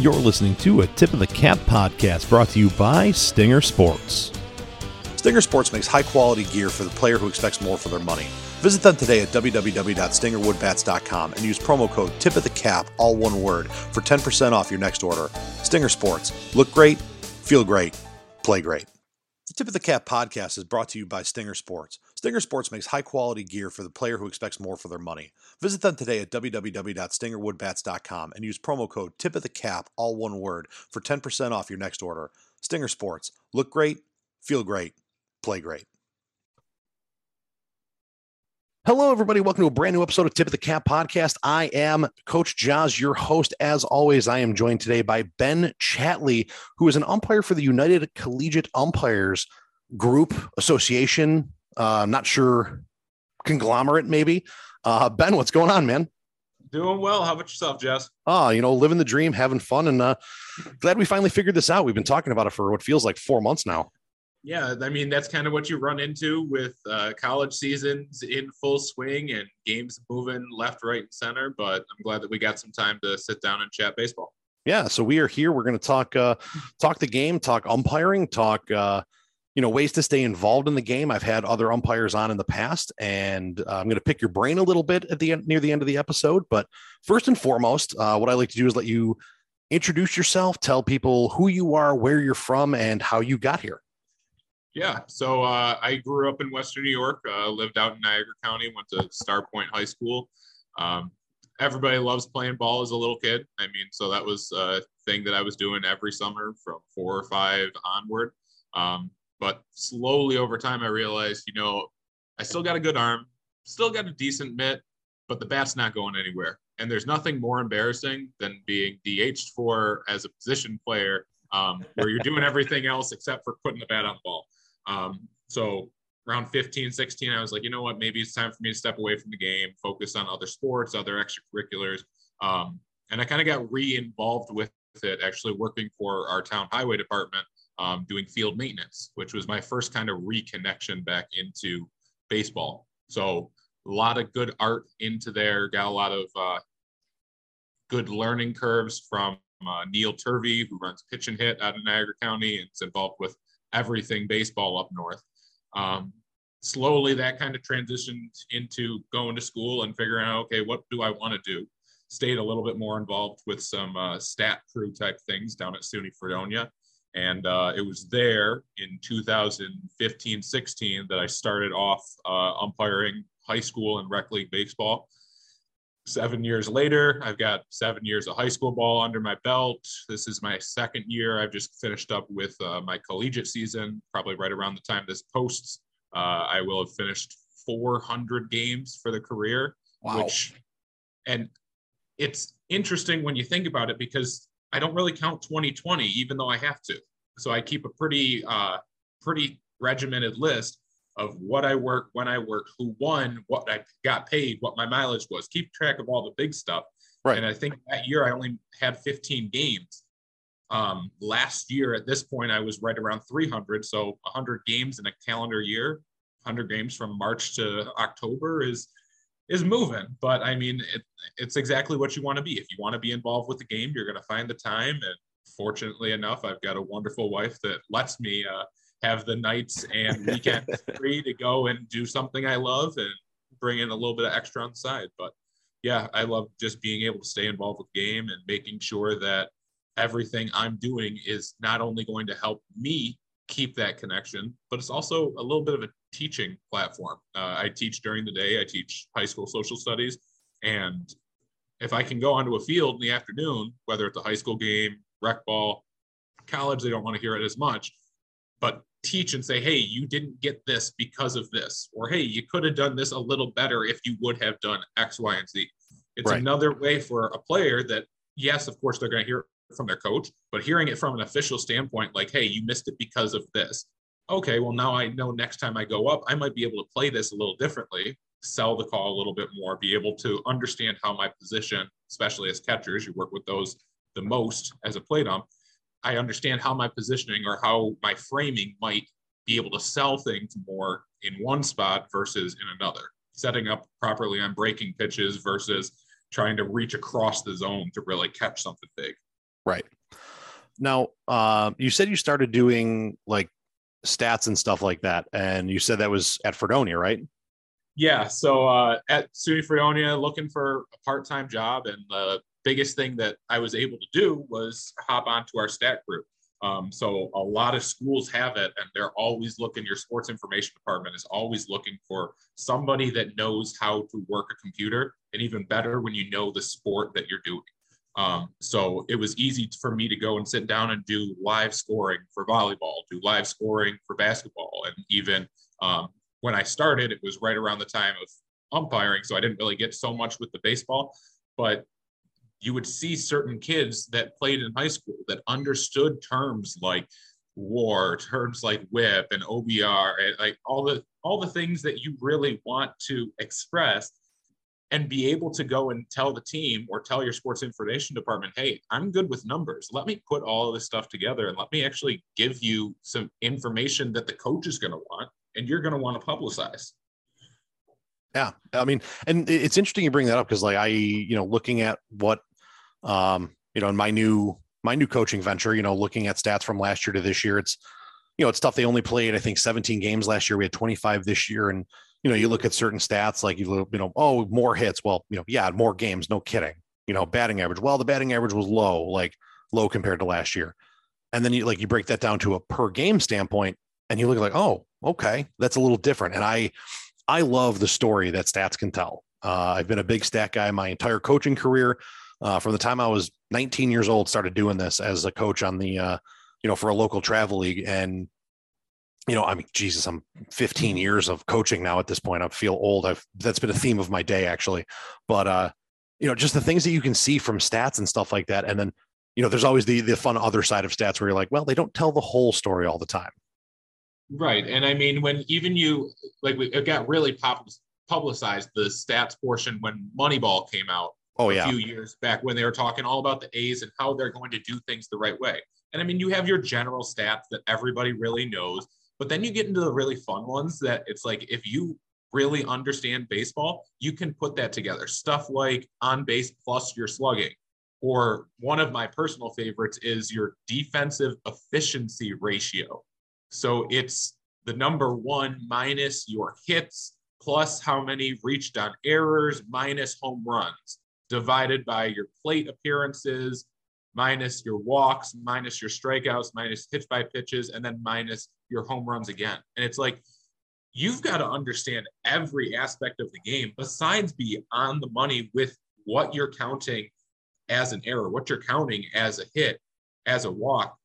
You're listening to a Tip of the Cap podcast brought to you by Stinger Sports. Stinger Sports makes high quality gear for the player who expects more for their money. Visit them today at www.stingerwoodbats.com and use promo code Tip of the Cap, all one word, for 10% off your next order. Stinger Sports. Look great, feel great, play great. The Tip of the Cap podcast is brought to you by Stinger Sports. Stinger Sports makes high quality gear for the player who expects more for their money. Visit them today at www.stingerwoodbats.com and use promo code Tip of the Cap, all one word, for 10% off your next order. Stinger Sports. Look great, feel great, play great. Hello, everybody. Welcome to a brand new episode of Tip of the Cap podcast. I am Coach Jaws, your host. As always, I am joined today by Ben Chatley, who is an umpire for the United Collegiate Umpires Group Association. Uh, I'm not sure, conglomerate maybe. Uh, ben, what's going on, man? Doing well. How about yourself, Jess? Oh, you know, living the dream, having fun, and uh, glad we finally figured this out. We've been talking about it for what feels like four months now. Yeah, I mean that's kind of what you run into with uh, college seasons in full swing and games moving left, right, and center. But I'm glad that we got some time to sit down and chat baseball. Yeah, so we are here. We're going to talk uh, talk the game, talk umpiring, talk uh, you know ways to stay involved in the game. I've had other umpires on in the past, and uh, I'm going to pick your brain a little bit at the end, near the end of the episode. But first and foremost, uh, what I like to do is let you introduce yourself, tell people who you are, where you're from, and how you got here. Yeah, so uh, I grew up in Western New York, uh, lived out in Niagara County, went to Starpoint High School. Um, everybody loves playing ball as a little kid. I mean, so that was a thing that I was doing every summer from four or five onward. Um, but slowly over time, I realized, you know, I still got a good arm, still got a decent mitt, but the bat's not going anywhere. And there's nothing more embarrassing than being DH'd for as a position player, um, where you're doing everything else except for putting the bat on the ball. Um, so around 15, 16, I was like, you know what, maybe it's time for me to step away from the game, focus on other sports, other extracurriculars. Um, and I kind of got re-involved with it, actually working for our town highway department, um, doing field maintenance, which was my first kind of reconnection back into baseball. So a lot of good art into there, got a lot of uh, good learning curves from uh, Neil Turvey, who runs pitch and hit out of Niagara County and is involved with everything baseball up north. Um, slowly, that kind of transitioned into going to school and figuring out, okay, what do I want to do? Stayed a little bit more involved with some uh, stat crew type things down at SUNY Fredonia. And uh, it was there in 2015 16 that I started off uh, umpiring high school and rec league baseball. Seven years later i've got seven years of high school ball under my belt. This is my second year. I've just finished up with uh, my collegiate season probably right around the time this posts. Uh, i will have finished 400 games for the career Wow. which and it's interesting when you think about it because i don't really count 2020 even though i have to so i keep a pretty uh pretty regimented list of what I worked, when I worked, who won, what I got paid, what my mileage was, keep track of all the big stuff. Right. And I think that year I only had 15 games. Um, last year at this point, I was right around 300. So 100 games in a calendar year, 100 games from March to October is is moving. But I mean, it, it's exactly what you want to be. If you want to be involved with the game, you're going to find the time. And fortunately enough, I've got a wonderful wife that lets me uh, have the nights and weekends free to go and do something I love and bring in a little bit of extra on the side. But yeah, I love just being able to stay involved with the game and making sure that everything I'm doing is not only going to help me keep that connection, but it's also a little bit of a teaching platform. Uh, I teach during the day, I teach high school social studies. And if I can go onto a field in the afternoon, whether it's a high school game, rec ball, college, they don't want to hear it as much, but teach and say, hey, you didn't get this because of this, or hey, you could have done this a little better if you would have done X, Y, and Z. It's Right. another way for a player that, yes, of course, they're going to hear from their coach, but hearing it from an official standpoint, like, hey, you missed it because of this. Okay, well, now I know next time I go up, I might be able to play this a little differently, sell the call a little bit more, be able to understand how my position, especially as catchers, you work with those the most as a plate ump. I understand how my positioning or how my framing might be able to sell things more in one spot versus in another. Setting up properly on breaking pitches versus trying to reach across the zone to really catch something big. Right. Now, uh, you said you started doing like stats and stuff like that, and you said that was at Fredonia, right? Yeah. So uh, at SUNY Fredonia, looking for a part-time job, and the biggest thing that I was able to do was hop onto our stat group. Um, so a lot of schools have it, and they're always looking. Your sports information department is always looking for somebody that knows how to work a computer, and even better when you know the sport that you're doing. Um, so it was easy for me to go and sit down and do live scoring for volleyball, do live scoring for basketball, and even um, when I started, it was right around the time of umpiring, so I didn't really get so much with the baseball, but you would see certain kids that played in high school that understood terms like WAR, terms like WHIP and OBR, and like all the all the things that you really want to express and be able to go and tell the team or tell your sports information department, hey, I'm good with numbers. Let me put all this stuff together and let me actually give you some information that the coach is going to want and you're going to want to publicize. Yeah. I mean, and it's interesting you bring that up because like I, you know, looking at what um, you know, in my new my new coaching venture, you know, looking at stats from last year to this year, it's you know, it's tough. They only played, I think, 17 games last year. We had 25 this year, and you know, you look at certain stats like you you know, oh, more hits. Well, you know, yeah, more games, no kidding. You know, batting average. Well, the batting average was low, like low compared to last year. And then you like you break that down to a per game standpoint, and you look like, oh, okay, that's a little different. And I I love the story that stats can tell. Uh, I've been a big stat guy my entire coaching career uh, from the time I was 19 years old, started doing this as a coach on the, uh, you know, for a local travel league. And, you know, I mean, Jesus, I'm 15 years of coaching now at this point. I feel old. I've, that's been a theme of my day actually. But, uh, you know, just the things that you can see from stats and stuff like that. And then, you know, there's always the, the fun other side of stats where you're like, well, they don't tell the whole story all the time. Right. And I mean, when even you, like, it got really pop- publicized the stats portion when Moneyball came out oh, yeah. a few years back when they were talking all about the A's and how they're going to do things the right way. And I mean, you have your general stats that everybody really knows, but then you get into the really fun ones that it's like if you really understand baseball, you can put that together. Stuff like on base plus your slugging. Or one of my personal favorites is your defensive efficiency ratio. So it's the number one minus your hits plus how many reached on errors minus home runs divided by your plate appearances, minus your walks, minus your strikeouts, minus pitch by pitches, and then minus your home runs again. And it's like, you've got to understand every aspect of the game besides be on the money with what you're counting as an error, what you're counting as a hit, as a walk,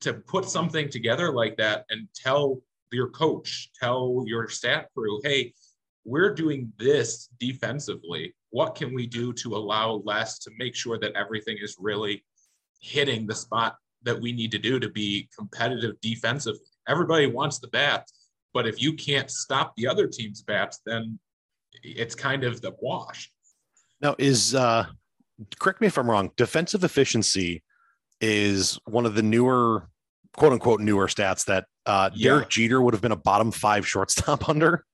to put something together like that and tell your coach, tell your stat crew, hey, we're doing this defensively what can we do to allow less to make sure that everything is really hitting the spot that we need to do to be competitive defensively? Everybody wants the bats, but if you can't stop the other team's bats, then it's kind of the wash. Now, is uh, correct me if I'm wrong. Defensive efficiency is one of the newer, quote unquote, newer stats that uh, yeah. Derek Jeter would have been a bottom five shortstop under.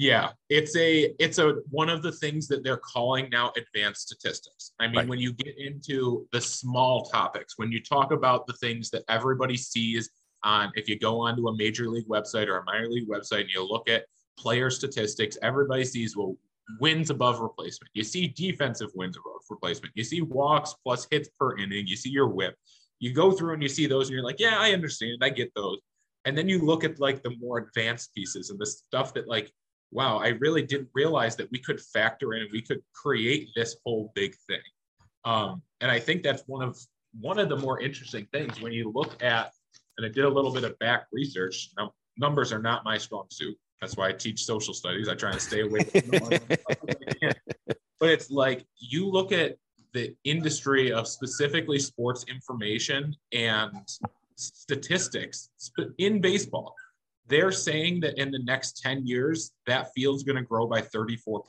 Yeah, it's a it's a one of the things that they're calling now advanced statistics. I mean, right. when you get into the small topics, when you talk about the things that everybody sees on if you go onto a major league website or a minor league website and you look at player statistics, everybody sees well wins above replacement. You see defensive wins above replacement. You see walks plus hits per inning. You see your WHIP. You go through and you see those and you're like, yeah, I understand. I get those. And then you look at like the more advanced pieces and the stuff that like wow, I really didn't realize that we could factor in and we could create this whole big thing. Um, and I think that's one of one of the more interesting things when you look at, and I did a little bit of back research. Now, numbers are not my strong suit. That's why I teach social studies. I try to stay away from them. but it's like you look at the industry of specifically sports information and statistics in baseball. They're saying that in the next 10 years, that field's going to grow by 34%.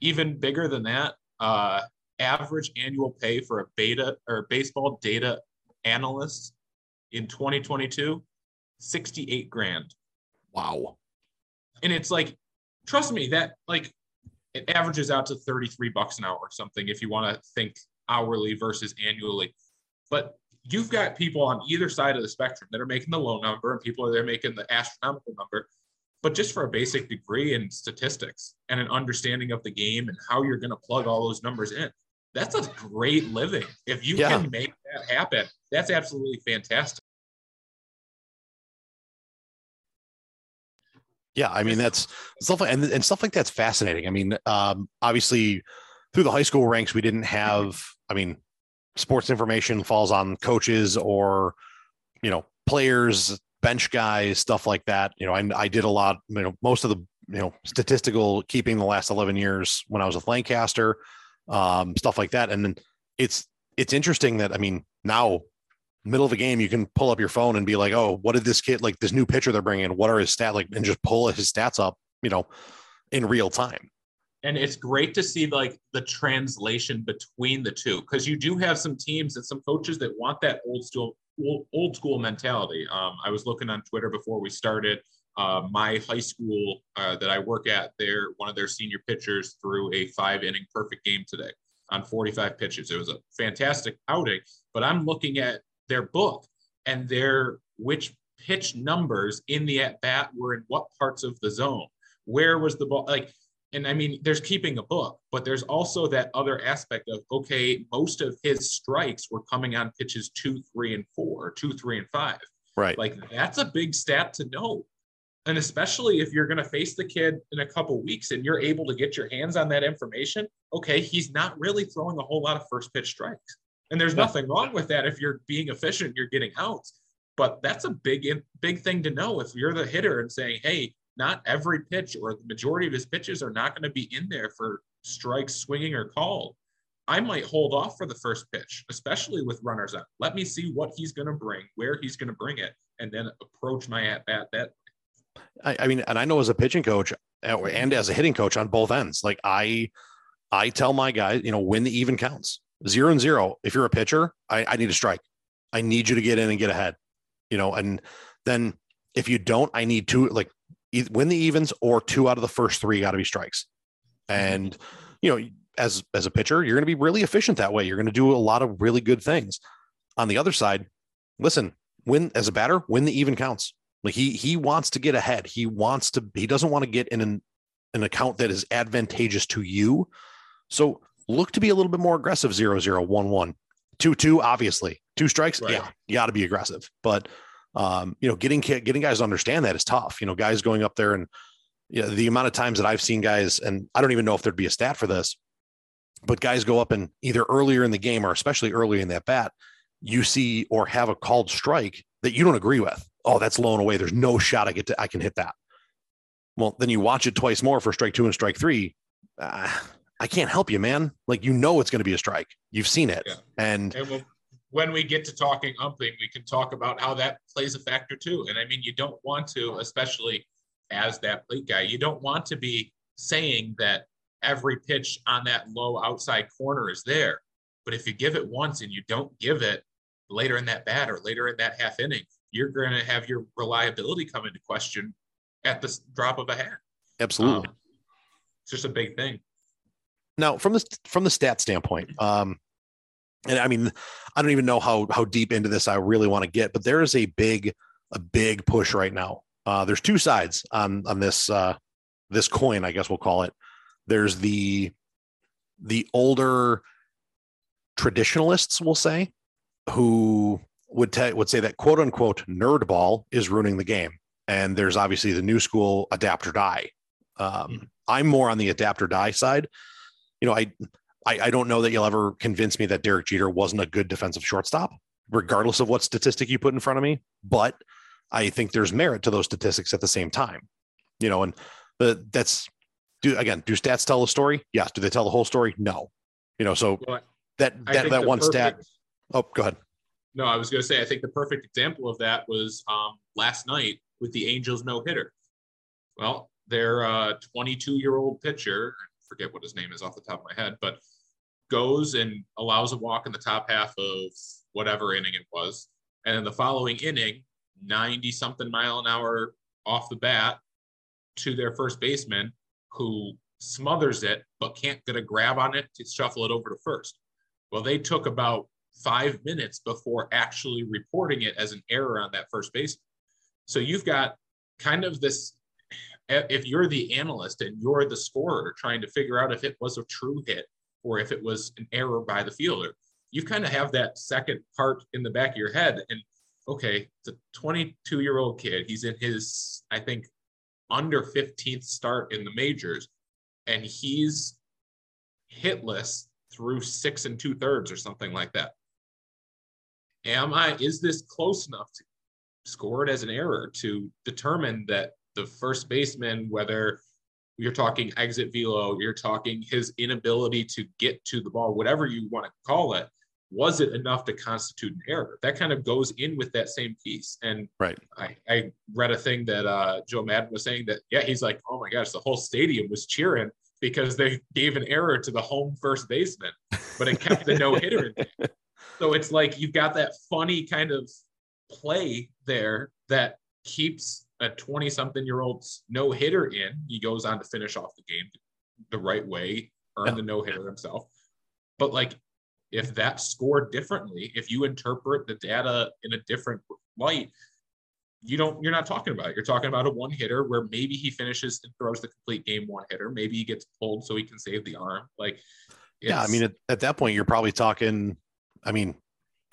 Even bigger than that, uh, average annual pay for a beta or baseball data analyst in 2022, 68 grand. Wow. And it's like, trust me, that like it averages out to 33 bucks an hour or something if you want to think hourly versus annually. But you've got people on either side of the spectrum that are making the low number and people are there making the astronomical number. But just for a basic degree in statistics and an understanding of the game and how you're going to plug all those numbers in, that's a great living. If you yeah. can make that happen, that's absolutely fantastic. Yeah, I mean that's stuff like, and, and stuff like that's fascinating. I mean, um, obviously through the high school ranks, we didn't have. I mean, sports information falls on coaches or you know players, bench guys, stuff like that. You know, I, I did a lot. You know, most of the you know statistical keeping the last eleven years when I was with Lancaster, um, stuff like that. And then it's it's interesting that I mean now middle of the game, you can pull up your phone and be like, oh, what did this kid like this new pitcher they're bringing? What are his stats like? And just pull his stats up, you know, in real time. And it's great to see like the translation between the two because you do have some teams and some coaches that want that old school old school mentality. Um, I was looking on Twitter before we started. Uh, my high school uh, that I work at, there one of their senior pitchers threw a five inning perfect game today on 45 pitches. It was a fantastic outing, but I'm looking at their book and their which pitch numbers in the at bat were in what parts of the zone. Where was the ball? Like, and I mean, there's keeping a book, but there's also that other aspect of okay, most of his strikes were coming on pitches two, three, and four, two, three, and five. Right. Like that's a big stat to know. And especially if you're going to face the kid in a couple weeks and you're able to get your hands on that information, okay, he's not really throwing a whole lot of first pitch strikes. And there's nothing wrong with that if you're being efficient, you're getting outs. But that's a big, big thing to know if you're the hitter and saying, hey, not every pitch or the majority of his pitches are not going to be in there for strikes, swinging, or called. I might hold off for the first pitch, especially with runners up. Let me see what he's going to bring, where he's going to bring it, and then approach my at bat that. I, I mean, and I know as a pitching coach uh, and as a hitting coach on both ends, like I, I tell my guys, you know, when the even counts zero and zero. If you're a pitcher, I, I need a strike. I need you to get in and get ahead, you know, and then if you don't, I need two, like win the evens or two out of the first three got to be strikes. Mm-hmm. And, you know, as, as a pitcher, you're going to be really efficient that way. You're going to do a lot of really good things. On the other side, listen, win as a batter, win the even counts. Like he, he wants to get ahead. He wants to, he doesn't want to get in an, an account that is advantageous to you. So look to be a little bit more aggressive 0 0 1 1 2 2 obviously two strikes right. yeah you got to be aggressive but um, you know getting getting guys to understand that is tough you know guys going up there and you know, the amount of times that I've seen guys and I don't even know if there'd be a stat for this but guys go up and either earlier in the game or especially early in that bat you see or have a called strike that you don't agree with oh that's low and away there's no shot I get to I can hit that well then you watch it twice more for strike two and strike three uh, I can't help you, man. Like you know it's going to be a strike. You've seen it, yeah. and, and when we get to talking umping, we can talk about how that plays a factor too. And I mean, you don't want to, especially as that plate guy, you don't want to be saying that every pitch on that low outside corner is there. But if you give it once and you don't give it later in that bat or later in that half inning, you're going to have your reliability come into question at the drop of a hat. Absolutely. Um, it's just a big thing. Now, from the from the stat standpoint, um, and I mean, I don't even know how how deep into this I really want to get, but there is a big a big push right now. Uh, there's two sides on on this uh, this coin, I guess we'll call it. There's the the older traditionalists, we'll say, who would te- would say that quote unquote nerd ball is ruining the game, and there's obviously the new school adapt or die. Um, mm-hmm. I'm more on the adapt or die side you know, I, I, I don't know that you'll ever convince me that Derek Jeter wasn't a good defensive shortstop, regardless of what statistic you put in front of me. But I think there's merit to those statistics at the same time, you know, and the, that's do again, do stats tell a story? Yes. Do they tell the whole story? No. You know, so Well, that that, that one stat. Oh, go ahead. No, I was going to say, I think the perfect example of that was um, last night with the Angels no hitter. Well, their 22 year old pitcher, I forget what his name is off the top of my head, but goes and allows a walk in the top half of whatever inning it was. And then the following inning, 90 something mile an hour off the bat to their first baseman who smothers it, but can't get a grab on it to shuffle it over to first. Well, they took about five minutes before actually reporting it as an error on that first base. So you've got kind of this if you're the analyst and you're the scorer trying to figure out if it was a true hit or if it was an error by the fielder, you kind of have that second part in the back of your head. And okay, it's a 22 year old kid. He's in his, I think, under 15th start in the majors, and he's hitless through six and two thirds or something like that. Am I, is this close enough to score it as an error to determine that the first baseman, whether you're talking exit velo, you're talking his inability to get to the ball, whatever you want to call it, was it enough to constitute an error? That kind of goes in with that same piece. And Right. I, I read a thing that uh, Joe Maddon was saying that, yeah, he's like, oh my gosh, the whole stadium was cheering because they gave an error to the home first baseman, but it kept the no hitter in there. So it's like you've got that funny kind of play there that keeps a 20 something year old no hitter in. He goes on to finish off the game the right way, earn the no hitter himself. But like, if that scored differently, if you interpret the data in a different light, you don't you're not talking about it. You're talking about a one hitter where maybe he finishes and throws the complete game one hitter. Maybe he gets pulled so he can save the arm. Like Yeah, I mean, at, at that point, you're probably talking. I mean,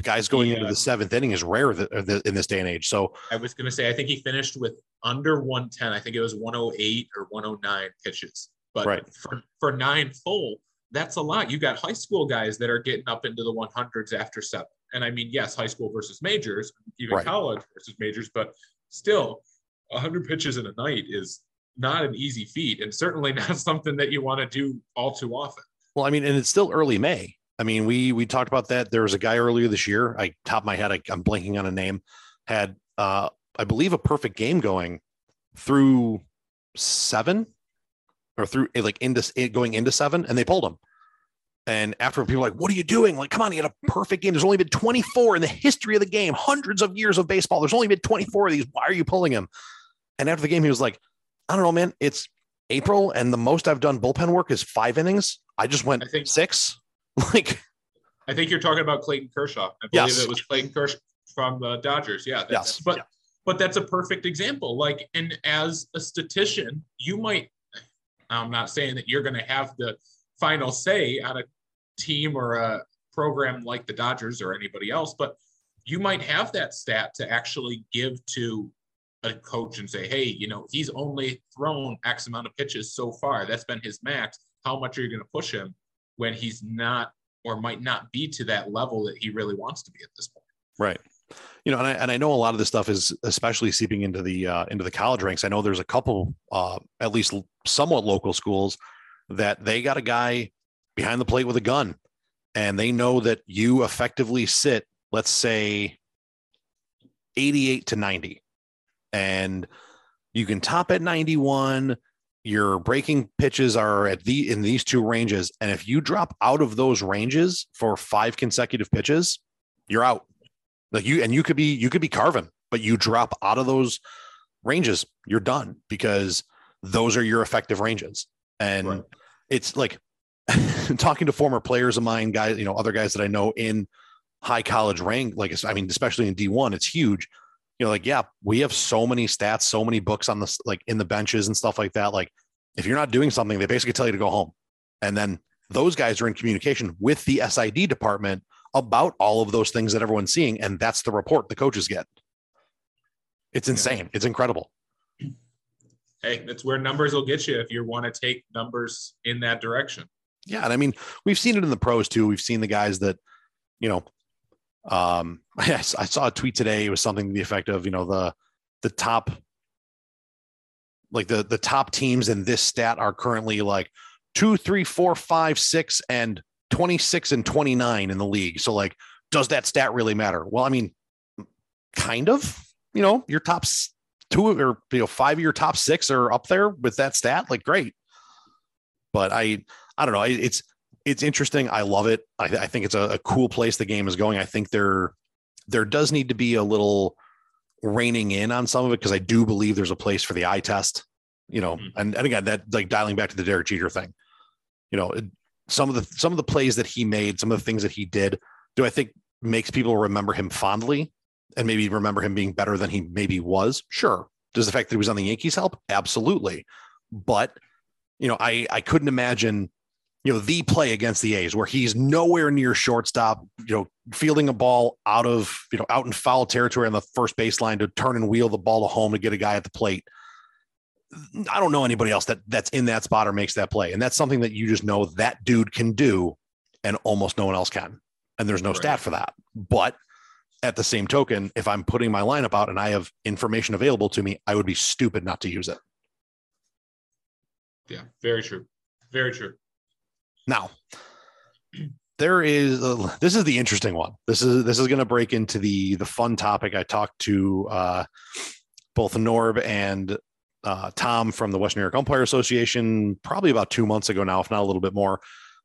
guys going into the seventh inning is rare th- uh, th- in this day and age. So I was going to say, I think he finished with under 110. I think it was 108 or 109 pitches. But Right. for, for nine full, that's a lot. You got high school guys that are getting up into the 100s after seven. And I mean, yes, high school versus majors, even Right. college versus majors, but still, 100 pitches in a night is not an easy feat and certainly not something that you want to do all too often. Well, I mean, and it's still early May. I mean, we we talked about that. There was a guy earlier this year. I top of my head, I, I'm blanking on a name. Had uh, I believe a perfect game going through seven or through eh, like into eh, going into seven, and they pulled him. And after people were like, what are you doing? Like, come on, he had a perfect game. There's only been 24 in the history of the game, hundreds of years of baseball. There's only been 24 of these. Why are you pulling him? And after the game, he was like, I don't know, man. It's April, and the most I've done bullpen work is five innings. I just went I think- six. Like, I think you're talking about Clayton Kershaw. I believe Yes. it was Clayton Kershaw from the Dodgers. Yeah. Yes. But Yeah. but that's a perfect example. Like, and as a statistician, you might. I'm not saying that you're going to have the final say on a team or a program like the Dodgers or anybody else, but you might have that stat to actually give to a coach and say, hey, you know, he's only thrown X amount of pitches so far. That's been his max. How much are you going to push him when he's not or might not be to that level that he really wants to be at this point? right. You know, and I, and I know a lot of this stuff is especially seeping into the uh, into the college ranks. I know there's a couple, uh, at least somewhat local schools, that they got a guy behind the plate with a gun, and they know that you effectively sit, let's say, 88 to 90, and you can top at 91. Your breaking pitches are at the in these two ranges, and if you drop out of those ranges for five consecutive pitches, you're out. Like you and you could be you could be carving, but you drop out of those ranges, you're done because those are your effective ranges. And Right. it's like talking to former players of mine, guys, you know, other guys that I know in high college rank, like I mean, especially in D1, it's huge. You know, like, yeah, we have so many stats, so many books on this, like in the benches and stuff like that. Like, if you're not doing something, they basically tell you to go home. And then those guys are in communication with the SID department about all of those things that everyone's seeing. And that's the report the coaches get. It's insane. It's incredible. Hey, that's where numbers will get you if you want to take numbers in that direction. Yeah. And I mean, we've seen it in the pros too. We've seen the guys that, you know, um, I, I saw a tweet today. It was something to the effect of, you know, the, the top like the the top teams in this stat are currently like two, three, four, five, six, and 26 and 29 in the league. So like, does that stat really matter? Well, I mean, kind of, you know, your top two or you know, five of your top six are up there with that stat. Like, great. But I, I don't know. It's, it's interesting. I love it. I, I think it's a, a cool place the game is going. I think there, there does need to be a little reining in on some of it because I do believe there's a place for the eye test, you know, mm-hmm. and, and again, that like dialing back to the Derek Jeter thing, you know, some of the some of the plays that he made, some of the things that he did, do I think makes people remember him fondly and maybe remember him being better than he maybe was? Sure. Does the fact that he was on the Yankees help? Absolutely. But you know, I I couldn't imagine you know the play against the A's where he's nowhere near shortstop, you know, fielding a ball out of you know out in foul territory on the first baseline to turn and wheel the ball to home to get a guy at the plate. I don't know anybody else that that's in that spot or makes that play, and that's something that you just know that dude can do, and almost no one else can. And there's no right. stat for that. But at the same token, if I'm putting my lineup out and I have information available to me, I would be stupid not to use it. Yeah, very true. Very true. Now, there is a, this is the interesting one. This is this is going to break into the the fun topic. I talked to uh, both Norb and uh, Tom from the Western New York Umpire Association probably about two months ago now, if not a little bit more,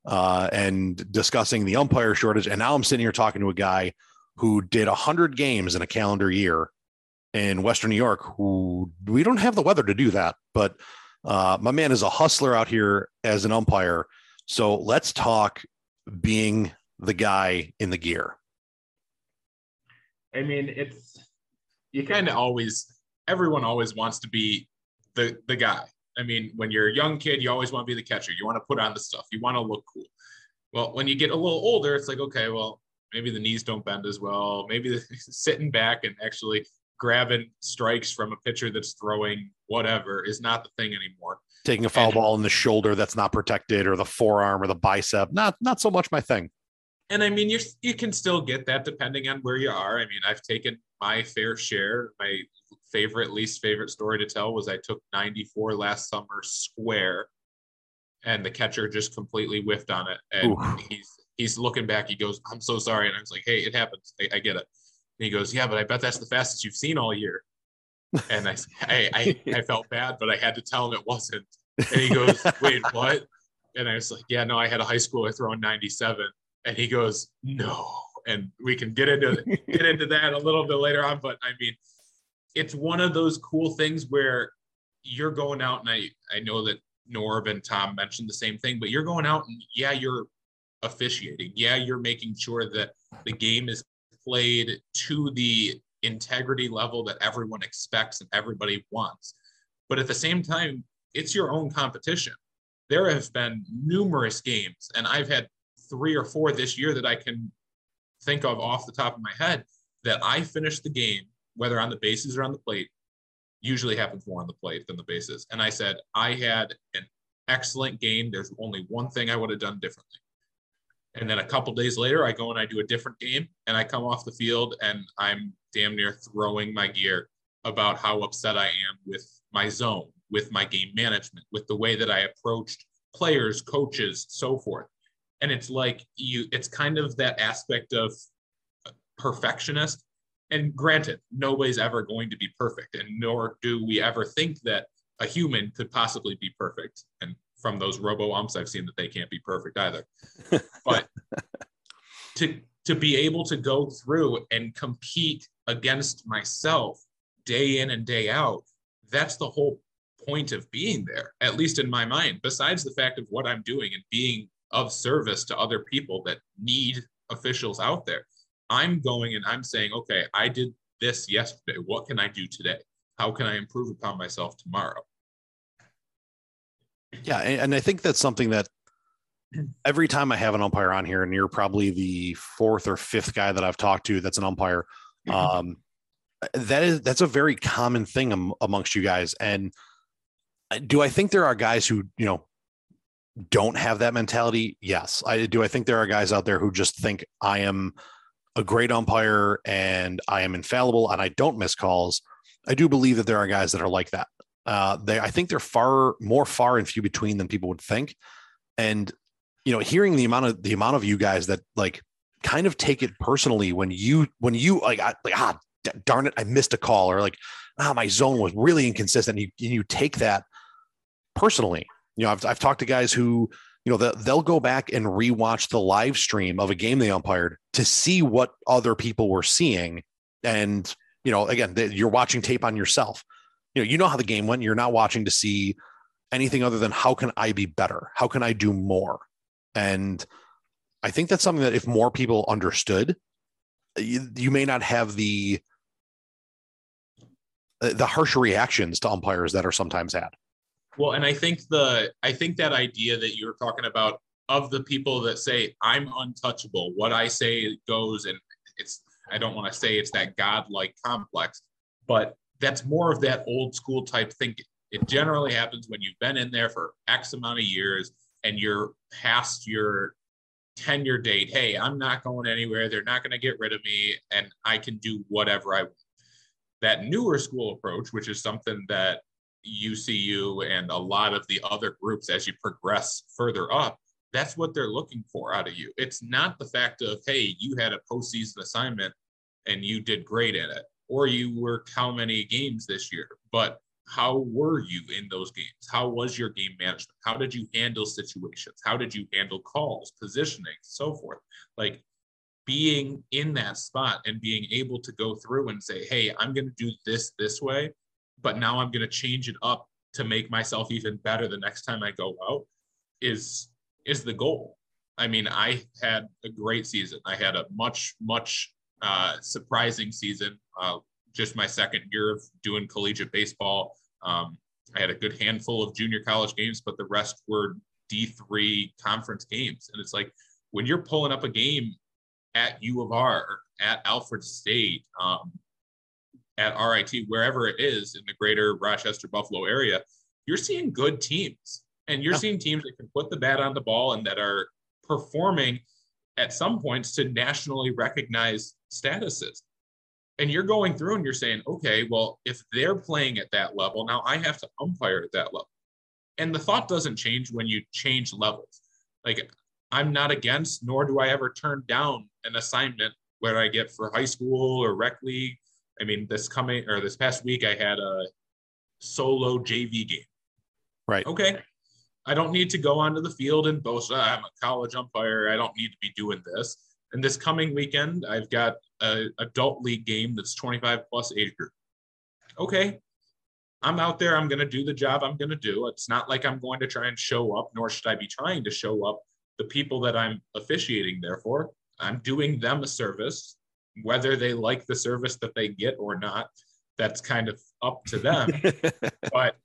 uh, and discussing the umpire shortage. And now I'm sitting here talking to a guy who did 100 games in a calendar year in Western New York, who we don't have the weather to do that. But uh, my man is a hustler out here as an umpire. So let's talk being the guy in the gear. I mean, it's you kind of always everyone always wants to be the the guy. I mean, when you're a young kid, you always want to be the catcher. You want to put on the stuff. You want to look cool. Well, when you get a little older, it's like, okay, well, maybe the knees don't bend as well. Maybe the, sitting back and actually grabbing strikes from a pitcher that's throwing whatever is not the thing anymore. Taking a foul and, ball in the shoulder that's not protected, or the forearm, or the bicep, not not so much my thing. And I mean, you you can still get that depending on where you are. I mean, I've taken my fair share. My favorite, least favorite story to tell was I took 94 last summer square, and the catcher just completely whiffed on it. And Ooh. he's he's looking back. He goes, "I'm so sorry," and I was like, "Hey, it happens. I, I get it." And he goes, "Yeah, but I bet that's the fastest you've seen all year." And I, I, I, I felt bad, but I had to tell him it wasn't. And he goes, "Wait, what?" And I was like, "Yeah, no, I had a high schooler throwing 97." And he goes, "No." And we can get into get into that a little bit later on, but I mean, it's one of those cool things where you're going out, and I I know that Norb and Tom mentioned the same thing, but you're going out and yeah, you're officiating. Yeah, you're making sure that the game is played to the integrity level that everyone expects and everybody wants. But at the same time, it's your own competition. There have been numerous games, and I've had three or four this year that I can think of off the top of my head that I finished the game whether on the bases or on the plate, usually happens more on the plate than the bases. And I said, I had an excellent game. There's only one thing I would have done differently. And then a couple days later, I go and I do a different game and I come off the field and I'm damn near throwing my gear about how upset I am with my zone, with my game management, with the way that I approached players, coaches, so forth. And it's like you, it's kind of that aspect of perfectionist and granted, nobody's ever going to be perfect, and nor do we ever think that a human could possibly be perfect. And from those robo umps, I've seen that they can't be perfect either. but to to be able to go through and compete against myself day in and day out, that's the whole point of being there, at least in my mind, besides the fact of what I'm doing and being of service to other people that need officials out there. I'm going and I'm saying, okay, I did this yesterday. What can I do today? How can I improve upon myself tomorrow? Yeah. And I think that's something that every time I have an umpire on here, and you're probably the fourth or fifth guy that I've talked to that's an umpire, mm-hmm. um, that is that's a very common thing am, amongst you guys. And do I think there are guys who you know don't have that mentality? Yes, I do. I think there are guys out there who just think I am a great umpire and I am infallible and I don't miss calls. I do believe that there are guys that are like that. Uh, they, I think they're far more far and few between than people would think. And you know, hearing the amount of the amount of you guys that like kind of take it personally when you when you like, I, like ah darn it, I missed a call or like ah my zone was really inconsistent. And you you take that personally. You know, I've I've talked to guys who you know the, they'll go back and rewatch the live stream of a game they umpired to see what other people were seeing. And you know again you're watching tape on yourself. You know you know how the game went. You're not watching to see anything other than how can i be better? How can i do more and i think that's something that if more people understood you, you may not have the uh, the harsher reactions to umpires that are sometimes had well, and I think the I think that idea that you were talking about of the people that say I'm untouchable, what I say goes, and it's I don't want to say it's that godlike complex, but that's more of that old school type thinking. It generally happens when you've been in there for X amount of years and you're past your tenure date. Hey, I'm not going anywhere. They're not going to get rid of me, and I can do whatever I want. That newer school approach, which is something that UCU and a lot of the other groups as you progress further up, that's what they're looking for out of you. It's not the fact of, hey, you had a postseason assignment and you did great in it, or you worked how many games this year, but how were you in those games? How was your game management? How did you handle situations? How did you handle calls, positioning, so forth? Like being in that spot and being able to go through and say, hey, I'm going to do this this way but now I'm going to change it up to make myself even better the next time I go out is is the goal. I mean, I had a great season. I had a much much uh, surprising season. Uh, just my second year of doing collegiate baseball. Um, I had a good handful of junior college games, but the rest were D3 conference games. And it's like when you're pulling up a game at U of R, at Alfred State, um, at RIT, wherever it is in the greater Rochester Buffalo area, you're seeing good teams. And you're yeah. seeing teams that can put the bat on the ball and that are performing at some points to nationally recognized statuses. And you're going through and you're saying, okay, well, if they're playing at that level, now I have to umpire at that level. And the thought doesn't change when you change levels. Like I'm not against, nor do I ever turn down an assignment where I get for high school or rec league I mean, this coming or this past week, I had a solo JV game. Right. Okay. I don't need to go onto the field and boast, I'm a college umpire. I don't need to be doing this. And this coming weekend, I've got a adult league game that's 25 plus age group. Okay. I'm out there. I'm going to do the job I'm going to do. It's not like I'm going to try and show up, nor should I be trying to show up the people that I'm officiating there for. I'm doing them a service whether they like the service that they get or not, that's kind of up to them. but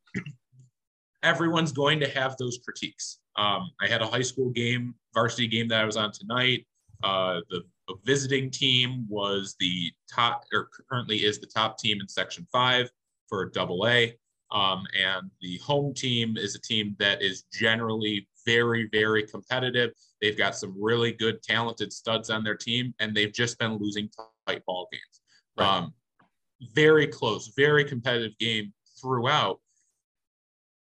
everyone's going to have those critiques. Um, I had a high school game, varsity game that I was on tonight. Uh, the, visiting team was the top, or currently is the top team in Section 5 for double A. Um, and the home team is a team that is generally very, very competitive. They've got some really good, talented studs on their team, and they've just been losing tight ball games. Right. Um, very close, very competitive game throughout.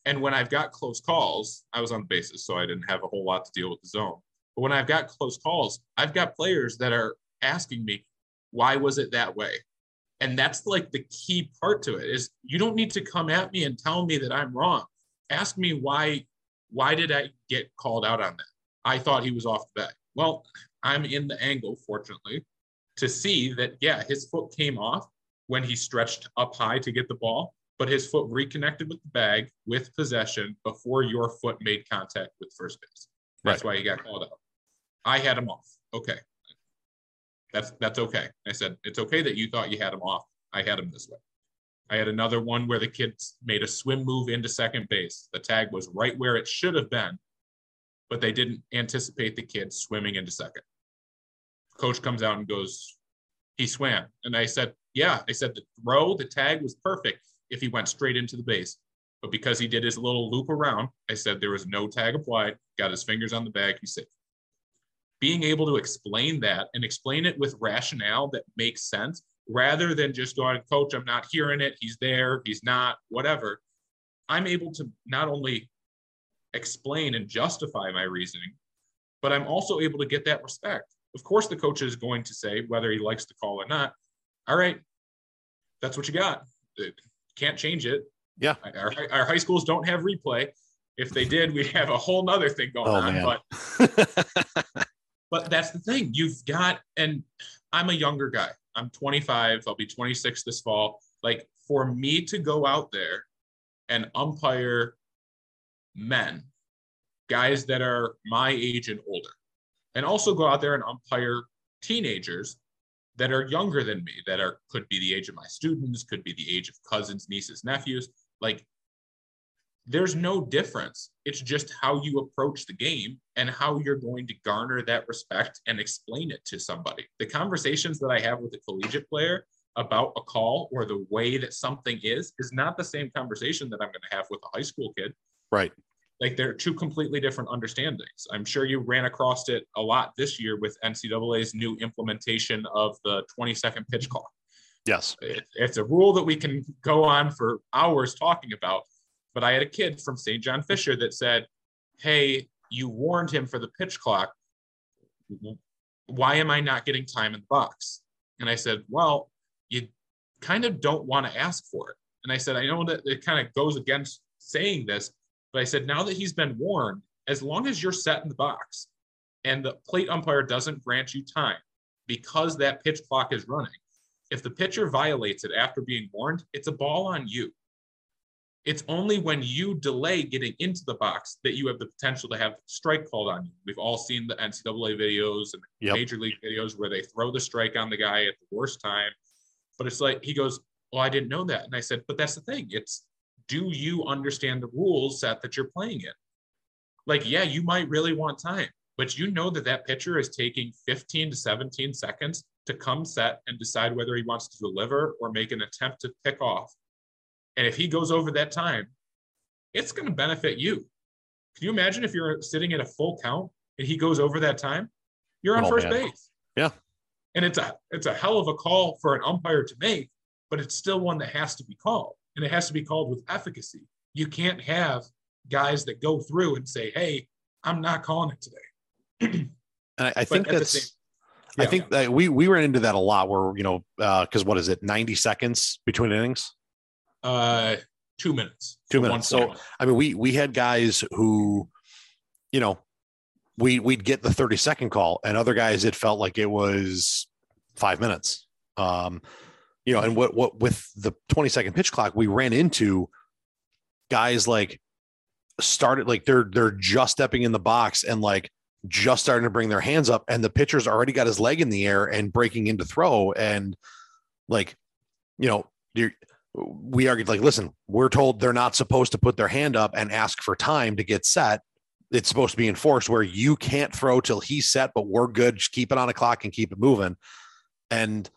And when I've got close calls, I was on the bases, so I didn't have a whole lot to deal with the zone. But when I've got close calls, I've got players that are asking me, why was it that way? And that's like the key part to it is you don't need to come at me and tell me that I'm wrong. Ask me why why did I get called out on that? I thought he was off the bag. Well, I'm in the angle, fortunately, to see that, yeah, his foot came off when he stretched up high to get the ball, but his foot reconnected with the bag with possession before your foot made contact with first base. That's right. why he got called out. I had him off. Okay. That's that's okay. I said, it's okay that you thought you had him off. I had him this way. I had another one where the kid made a swim move into second base. The tag was right where it should have been, but they didn't anticipate the kid swimming into second. Coach comes out and goes, he swam. And I said, yeah. I said the throw, the tag was perfect if he went straight into the base. But because he did his little loop around, I said there was no tag applied, got his fingers on the bag, he's safe. Being able to explain that and explain it with rationale that makes sense rather than just going, Coach, I'm not hearing it. He's there, he's not, whatever. I'm able to not only explain and justify my reasoning, but I'm also able to get that respect. Of course, the coach is going to say, whether he likes the call or not, all right, that's what you got. Uh, can't change it. Yeah. Our, our high schools don't have replay. If they did, we'd have a whole nother thing going Oh, on. man. But but that's the thing. You've got, and I'm a younger guy. I'm 25. I'll be 26 this fall. Like for me to go out there and umpire men, guys that are my age and older, and also go out there and umpire teenagers that are younger than me, that are could be the age of my students, could be the age of cousins, nieces, nephews. Like there's no difference. It's just how you approach the game and how you're going to garner that respect and explain it to somebody. The conversations that I have with a collegiate player about a call or the way that something is is not the same conversation that I'm going to have with a high school kid. right. Like they're two completely different understandings. I'm sure you ran across it a lot this year with NCAA's new implementation of the 20 second pitch clock Yes. it's a rule that we can go on for hours talking about. But I had a kid from St. John Fisher that said, Hey, you warned him for the pitch clock. Why am I not getting time in the box? And I said, Well, you kind of don't want to ask for it. And I said, I know that it kind of goes against saying this, but I said, now that he's been warned, as long as you're set in the box and the plate umpire doesn't grant you time because that pitch clock is running, if the pitcher violates it after being warned, it's a ball on you. It's only when you delay getting into the box that you have the potential to have strike called on you. We've all seen the NCAA videos and Yep. major league videos where they throw the strike on the guy at the worst time. But it's like he goes, Well, I didn't know that. And I said, But that's the thing. It's do you understand the rules set that you're playing in? Like, yeah, you might really want time, but you know that that pitcher is taking 15 to 17 seconds to come set and decide whether he wants to deliver or make an attempt to pick off. And if he goes over that time, it's going to benefit you. Can you imagine if you're sitting at a full count and he goes over that time? You're on Oh, first man. base. Yeah. And it's a it's a hell of a call for an umpire to make, but it's still one that has to be called. And it has to be called with efficacy. You can't have guys that go through and say, Hey, I'm not calling it today. And I, I think that's, same- I Yeah. think that we, we ran into that a lot where, you know, uh, cause what is it? 90 seconds between innings. Uh, two minutes. Two minutes. So. I mean, we, we had guys who, you know, we, we'd get the 30 second call and other guys, it felt like it was five minutes. Um, you know, and what, what with the 20 second pitch clock, we ran into guys like started like they're, they're just stepping in the box and like just starting to bring their hands up and the pitcher's already got his leg in the air and breaking into throw. And like, you know, you're, we argued like, listen, we're told they're not supposed to put their hand up and ask for time to get set. It's supposed to be enforced where you can't throw till he's set, but we're good. Just keep it on a clock and keep it moving. And,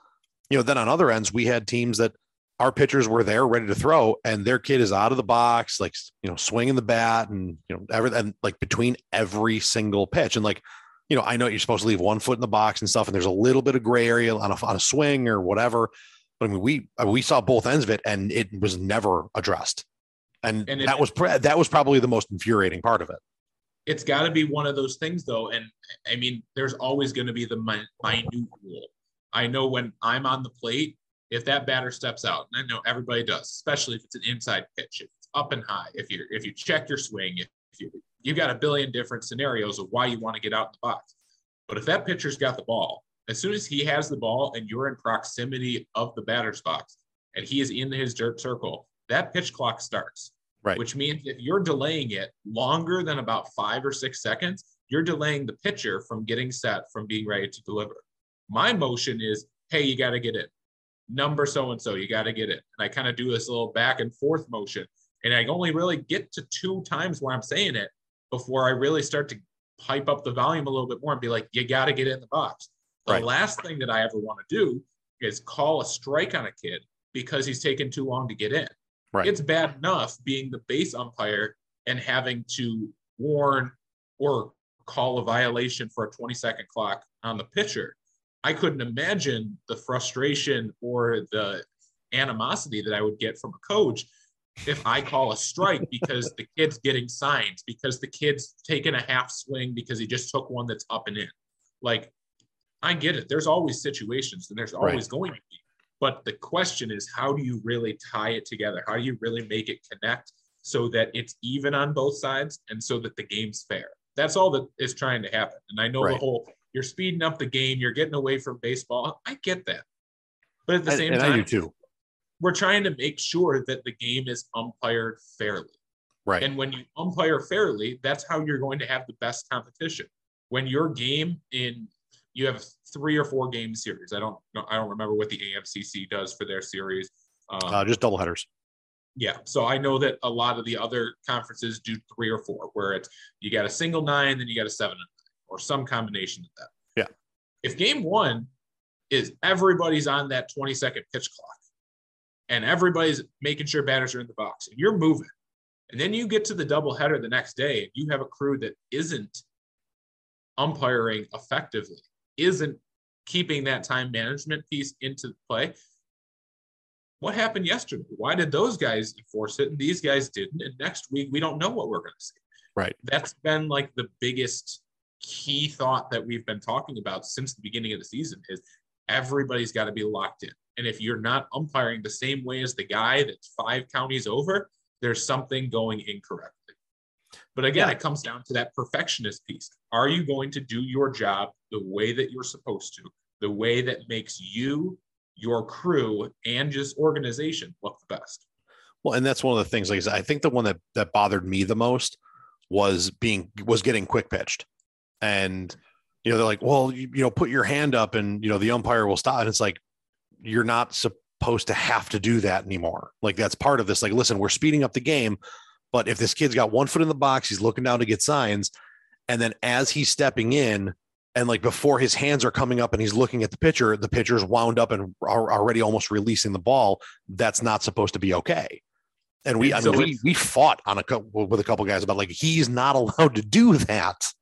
you know, then on other ends, we had teams that our pitchers were there ready to throw and their kid is out of the box, like, you know, swinging the bat and, you know, everything like between every single pitch. And like, you know, I know you're supposed to leave one foot in the box and stuff, and there's a little bit of gray area on a, on a swing or whatever. But I mean, we uh, we saw both ends of it, and it was never addressed, and, And it- that was that was probably the most infuriating part of it. it's got to be one of those things though. And i mean there's always going to be the mi- minute rule. I know when i'm on the plate if that batter steps out and i know everybody does especially if it's an inside pitch if it's up and high if you if you check your swing if you you've got a billion different scenarios of why you want to get out in the box. But if that pitcher's got the ball as soon as he has the ball and you're in proximity of the batter's box and he is in his dirt circle that pitch clock starts Right. which means if you're delaying it longer than about five or six seconds, you're delaying the pitcher from getting set from being ready to deliver. My motion is, hey, you got to get in. Number so and so, you got to get in. And I kind of do this little back and forth motion. And I only really get to two times where I'm saying it before I really start to pipe up the volume a little bit more and be like, you got to get in the box. The Right. last thing that I ever want to do is call a strike on a kid because he's taken too long to get in Right. it's bad enough being the base umpire and having to warn or call a violation for a 20 second clock on the pitcher. I couldn't imagine the frustration or the animosity that I would get from a coach if I call a strike because the kid's getting signs, because the kid's taking a half swing because he just took one that's up and in. Like, I get it. There's always situations and there's always right. going to be. But the question is, how do you really tie it together? How do you really make it connect so that it's even on both sides and so that the game's fair? That's all that is trying to happen. And I know right. the whole you're speeding up the game, you're getting away from baseball. I get that. But at the same and time, I do too. We're trying to make sure that the game is umpired fairly. Right. And when you umpire fairly, that's how you're going to have the best competition. When your game in you have three or four game series. I don't know. I don't remember what the AMCC does for their series. Um, uh, just double headers. Yeah. So I know that a lot of the other conferences do three or four, where it's you got a single nine, then you got a seven or some combination of that. Yeah. If game one is everybody's on that 20 second pitch clock and everybody's making sure batters are in the box and you're moving, and then you get to the double header the next day and you have a crew that isn't umpiring effectively, isn't keeping that time management piece into play. What happened yesterday? Why did those guys enforce it and these guys didn't? And next week, we don't know what we're going to see. Right. That's been like the biggest key thought that we've been talking about since the beginning of the season is everybody's got to be locked in. And if you're not umpiring the same way as the guy that's five counties over, there's something going incorrectly. But again, yeah. it comes down to that perfectionist piece. Are you going to do your job the way that you're supposed to, the way that makes you, your crew, and just organization look the best? Well, and that's one of the things. Like I think the one that that bothered me the most was being was getting quick pitched, and you know they're like, well, you, you know, put your hand up, and you know the umpire will stop. And it's like you're not supposed to have to do that anymore. Like that's part of this. Like, listen, we're speeding up the game but if this kid's got one foot in the box, he's looking down to get signs. And then as he's stepping in, and like before his hands are coming up and he's looking at the pitcher, the pitcher's wound up and are already almost releasing the ball. That's not supposed to be okay. And we, I mean, we, we fought on a couple with a couple guys about like he's not allowed to do that.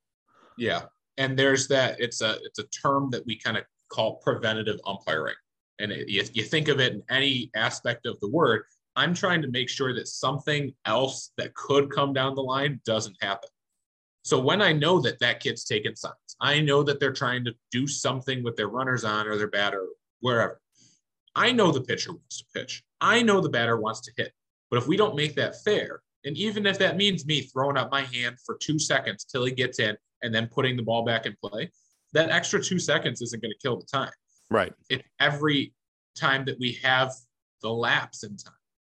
Yeah, and there's that. It's a it's a term that we kind of call preventative umpiring, and it, you, you think of it in any aspect of the word. I'm trying to make sure that something else that could come down the line doesn't happen. So when I know that that kid's taking signs, I know that they're trying to do something with their runners on or their batter, wherever. I know the pitcher wants to pitch. I know the batter wants to hit. But if we don't make that fair, and even if that means me throwing up my hand for two seconds till he gets in and then putting the ball back in play, that extra two seconds isn't going to kill the time. Right. It's every time that we have the lapse in time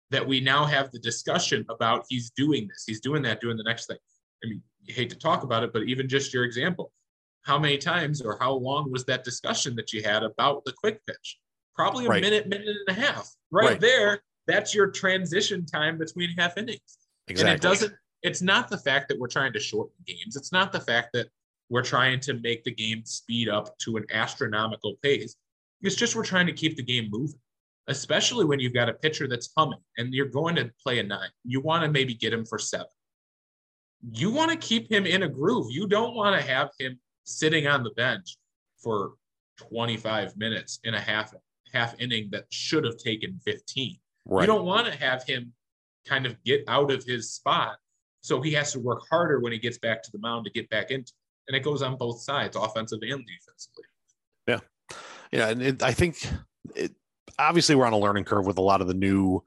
that we now have the discussion about he's doing this, he's doing that, doing the next thing. I mean, hate to talk about it, but even just your example, how many times or how long was that discussion that you had about the quick pitch? Probably a right. minute, minute and a half. Right, right, there, that's your transition time between half innings. Exactly. And it doesn't, it's not the fact that we're trying to shorten games. It's not the fact that we're trying to make the game speed up to an astronomical pace. It's just we're trying to keep the game moving especially when you've got a pitcher that's humming and you're going to play a nine. You want to maybe get him for seven. You want to keep him in a groove. You don't want to have him sitting on the bench for 25 minutes in a half half inning that should have taken 15. Right. You don't want to have him kind of get out of his spot so he has to work harder when he gets back to the mound to get back into it. And it goes on both sides, offensive and defensively. Yeah. Yeah. And it, I think it, obviously we're on a learning curve with a lot of the new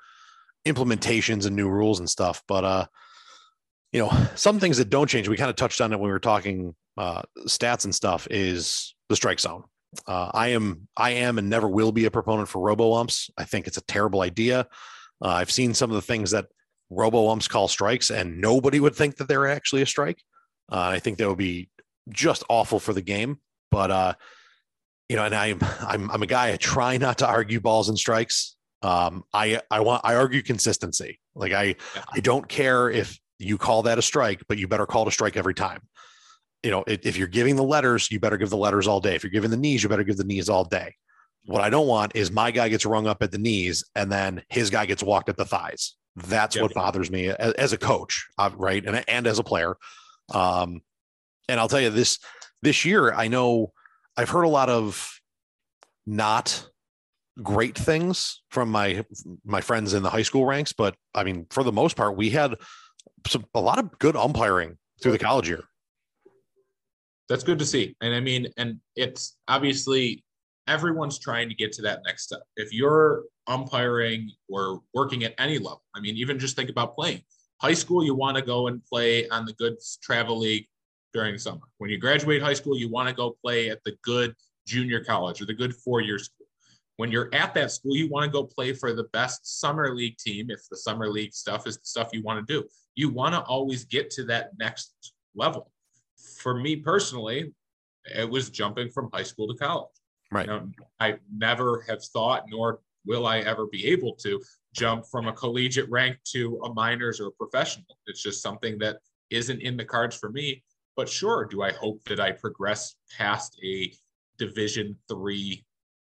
implementations and new rules and stuff but uh you know some things that don't change we kind of touched on it when we were talking uh stats and stuff is the strike zone uh, I am, I am, and never will be a proponent for robo umps. I think it's a terrible idea. Uh, I've seen some of the things that robo umps call strikes, and nobody would think that they're actually a strike. Uh, I think that would be just awful for the game. But uh, you know, and I'm I'm I'm a guy I try not to argue balls and strikes. Um, I I want I argue consistency. Like I. I don't care if you call that a strike, but you better call it a strike every time. You know, if you're giving the letters, you better give the letters all day. If you're giving the knees, you better give the knees all day. What I don't want is my guy gets rung up at the knees and then his guy gets walked at the thighs. That's yeah. what bothers me as, as a coach, uh, right? And and as a player. Um, and I'll tell you this this year, I know I've heard a lot of not great things from my my friends in the high school ranks, but I mean, for the most part, we had some, a lot of good umpiring through the college year. That's good to see. And I mean, and it's obviously everyone's trying to get to that next step. If you're umpiring or working at any level, I mean, even just think about playing. High school, you want to go and play on the good travel league during summer. When you graduate high school, you want to go play at the good junior college or the good four year school. When you're at that school, you want to go play for the best summer league team if the summer league stuff is the stuff you want to do. You want to always get to that next level. For me personally, it was jumping from high school to college. Right. You know, I never have thought, nor will I ever be able to jump from a collegiate rank to a minors or a professional. It's just something that isn't in the cards for me. But sure, do I hope that I progress past a Division three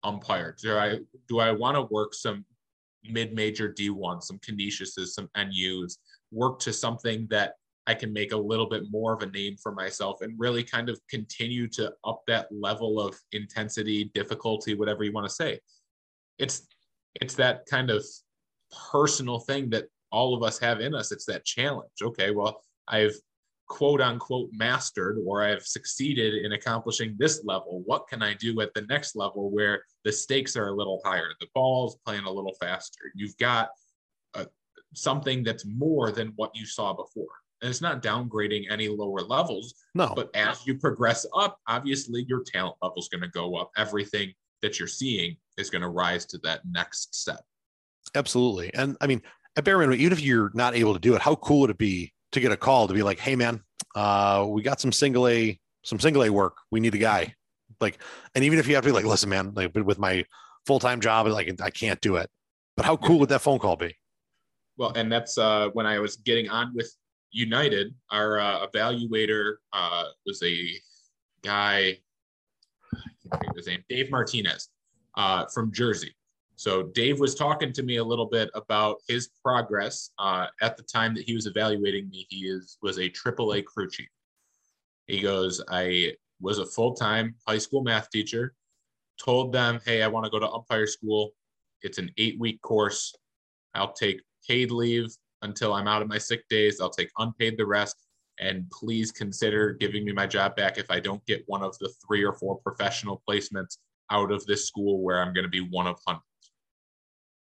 umpire? Do I do I want to work some mid-major D1, some Canisiuses, some NUs, work to something that I can make a little bit more of a name for myself and really kind of continue to up that level of intensity, difficulty, whatever you want to say. It's it's that kind of personal thing that all of us have in us. It's that challenge. Okay, well, I've quote unquote mastered or I've succeeded in accomplishing this level. What can I do at the next level where the stakes are a little higher? The ball's playing a little faster. You've got something that's more than what you saw before. And it's not downgrading any lower levels. No. But as you progress up, obviously your talent level is going to go up. Everything that you're seeing is going to rise to that next step. Absolutely. And I mean, at bare minimum, even if you're not able to do it, how cool would it be to get a call to be like, "Hey, man, uh, we got some single A, some single A work. We need a guy." Like, and even if you have to be like, "Listen, man, like with my full time job, like I can't do it," but how cool would that phone call be? Well, and that's uh, when I was getting on with United. Our uh, evaluator uh, was a guy. I can't think of his name, Dave Martinez, uh, from Jersey. So Dave was talking to me a little bit about his progress uh, at the time that he was evaluating me. He is was a AAA crew chief. He goes, I was a full time high school math teacher. Told them, hey, I want to go to umpire school. It's an eight week course. I'll take paid leave until I'm out of my sick days. I'll take unpaid the rest. And please consider giving me my job back if I don't get one of the three or four professional placements out of this school where I'm going to be one of hundreds.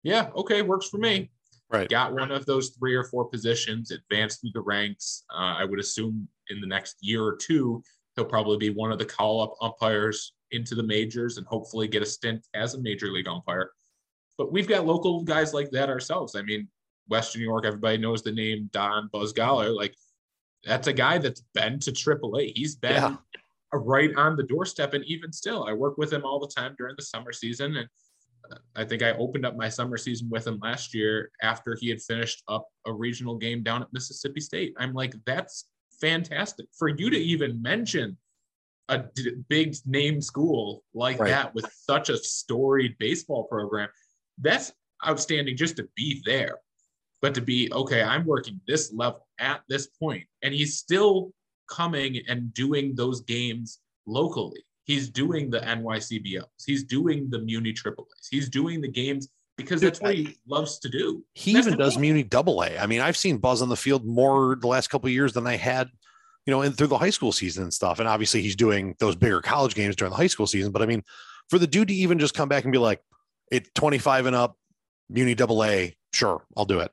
Yeah, okay, works for me. Right. Got one of those three or four positions, advanced through the ranks. Uh, I would assume in the next year or two, he'll probably be one of the call up umpires into the majors and hopefully get a stint as a major league umpire. But we've got local guys like that ourselves. I mean, Western New York, everybody knows the name Don Buzz Galler. Like, that's a guy that's been to AAA. He's been Yeah. right on the doorstep. And even still, I work with him all the time during the summer season. And uh, I think I opened up my summer season with him last year after he had finished up a regional game down at Mississippi State. I'm like, that's fantastic for you to even mention a d- big name school like Right. that with such a storied baseball program. That's outstanding just to be there, but to be okay, I'm working this level at this point, and he's still coming and doing those games locally. He's doing the NYCBLs. He's doing the Muni triple a's He's doing the games because that's what he loves to do. He That's even does. Muni Double A. I mean, I've seen Buzz on the field more the last couple of years than I had, you know, and through the high school season and stuff. And obviously, he's doing those bigger college games during the high school season. But I mean, for the dude to even just come back and be like, "It's 25 and up, Muni Double A, sure, I'll do it."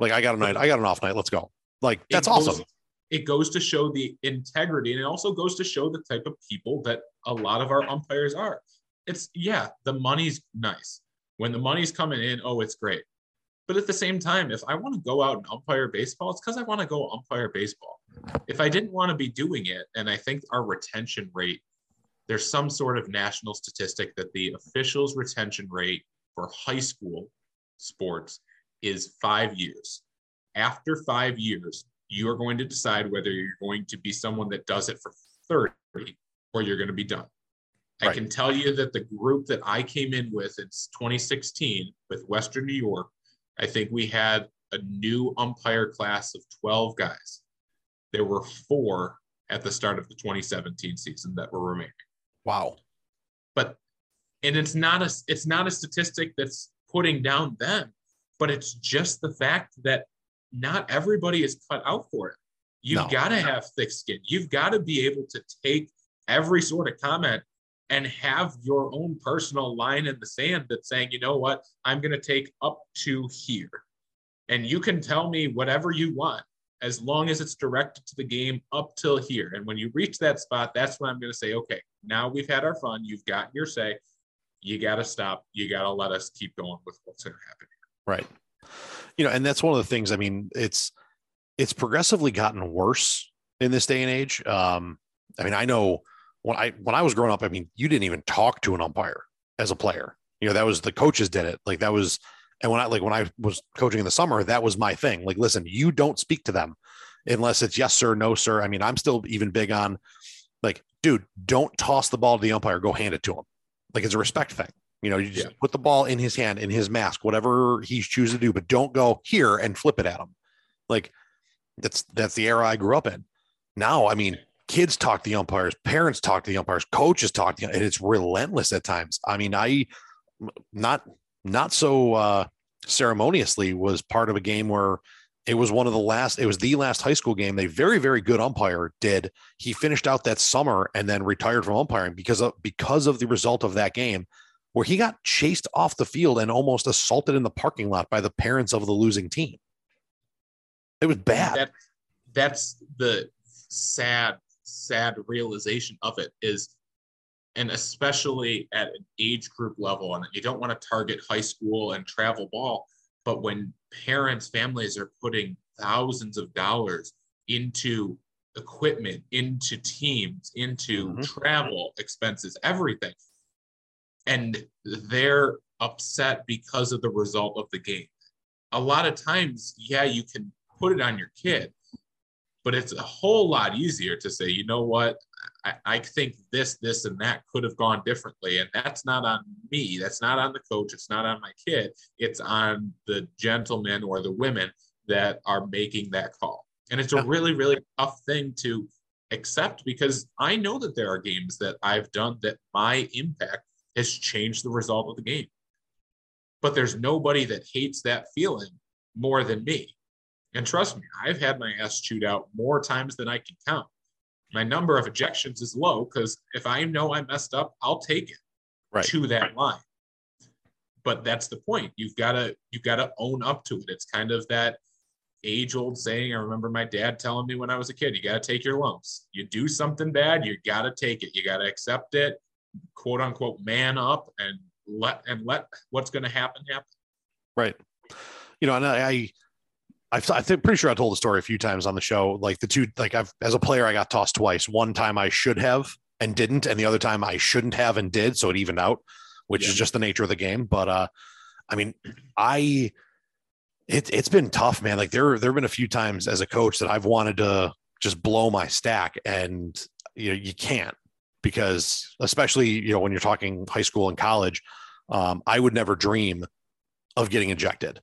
Like, I got a night, I got an off night, let's go. Like, that's It goes- awesome. It goes to show the integrity, and it also goes to show the type of people that a lot of our umpires are. It's yeah, the money's nice. When the money's coming in, oh, it's great. But at the same time, if I want to go out and umpire baseball, it's because I want to go umpire baseball. If I didn't want to be doing it, and I think our retention rate, there's some sort of national statistic that the officials' retention rate for high school sports is five years. After five years, you are going to decide whether you're going to be someone that does it for 30 or you're going to be done. I can tell you that the group that I came in with, it's 2016 with Western New York. I think we had a new umpire class of 12 guys. There were four at the start of the 2017 season that were remaining. Wow. But And it's not a it's not a statistic that's putting down them, but it's just the fact that not everybody is cut out for it. You've No. got to have thick skin. You've got to be able to take every sort of comment and have your own personal line in the sand that's saying, you know what, I'm going to take up to here. And you can tell me whatever you want as long as it's directed to the game up till here. And when you reach that spot, that's when I'm going to say, okay, now we've had our fun. You've got your say. You got to stop. You got to let us keep going with what's going to happen. Right. You know, and that's one of the things. I mean, it's it's progressively gotten worse in this day and age. Um, I mean, I know when I when I was growing up, I mean, you didn't even talk to an umpire as a player. You know, that was the coaches did it. Like that was and when I like when I was coaching in the summer, that was my thing. Like, listen, you don't speak to them unless it's yes, sir, no, sir. I mean, I'm still even big on like, dude, don't toss the ball to the umpire, go hand it to him. Like it's a respect thing. You know, you just Yeah. put the ball in his hand, in his mask, whatever he's choosing to do, but don't go here and flip it at him. Like that's that's the era I grew up in. Now, I mean, kids talk to the umpires, parents talk to the umpires, coaches talk to, and it's relentless at times. I mean, I not not so uh ceremoniously was part of a game where it was one of the last it was the last high school game a very very good umpire did he finished out that summer and then retired from umpiring because of because of the result of that game where he got chased off the field and almost assaulted in the parking lot by the parents of the losing team it was bad That, that's the sad, sad realization of it is, and especially at an age group level, and you don't want to target high school and travel ball, but when parents, families are putting thousands of dollars into equipment, into teams, into Mhm. travel expenses, everything, and they're upset because of the result of the game. A lot of times, yeah, you can put it on your kid, but it's a whole lot easier to say, you know what, I, I think this, this, and that could have gone differently. And that's not on me. That's not on the coach. It's not on my kid. It's on the gentlemen or the women that are making that call. And it's a really, really tough thing to accept because I know that there are games that I've done that my impact has changed the result of the game. But there's nobody that hates that feeling more than me. And trust me, I've had my ass chewed out more times than I can count. My number of ejections is low because if I know I messed up, I'll take it Right. to that line. But that's the point. You've got to you've got to own up to it. It's kind of that age old saying. I remember my dad telling me when I was a kid, you got to take your lumps. You do something bad, you got to take it. You got to accept it, quote unquote, man up and let and let what's going to happen happen. Right. You know, and I, I I've, I think pretty sure I told the story a few times on the show. Like the two, like I've, as a player, I got tossed twice. One time I should have and didn't, and the other time I shouldn't have and did. So it evened out, which Yeah. is just the nature of the game. But, uh, I mean, I, it, it's been tough, man. Like there, there have been a few times as a coach that I've wanted to just blow my stack and you know, you can't because especially, you know, when you're talking high school and college, um, I would never dream of getting ejected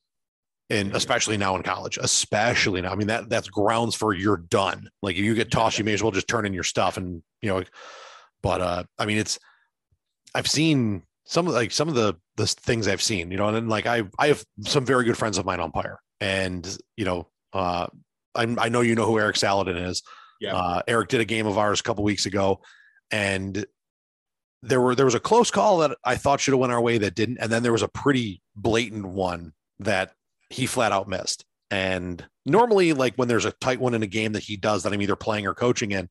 and especially now in college, especially now. I mean, that that's grounds for you're done. Like if you get tossed, you may as well just turn in your stuff and you know, but uh I mean it's I've seen some of like some of the the things I've seen, you know, and then, like I I have some very good friends of mine umpire. And you know, uh I I know you know who Eric Saladin is. Yeah. Uh Eric did a game of ours a couple weeks ago and there were there was a close call that I thought should have went our way that didn't, and then there was a pretty blatant one that he flat out missed. And normally, like when there's a tight one in a game that he does that I'm either playing or coaching in,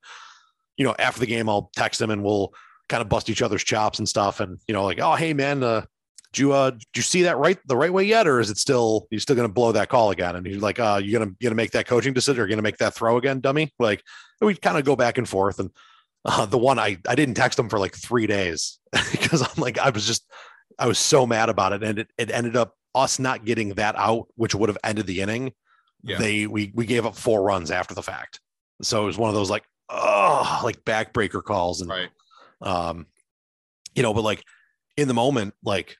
you know, after the game, I'll text him and we'll kind of bust each other's chops and stuff. And, you know, like, oh, hey, man, uh, you, uh, did you see that right the right way yet? Or is it still, you still to blow that call again? And he's like, uh, you to, you to make that coaching decision or to make that throw again, dummy? Like, we kind of go back and forth. And uh, the one I, I didn't text him for like three days because I'm like, I was just, I was so mad about it. And it, it ended up us not getting that out, which would have ended the inning. Yeah. They, we, we gave up four runs after the fact. So it was one of those like, oh, like backbreaker calls. And, Right. um, you know, but like in the moment, like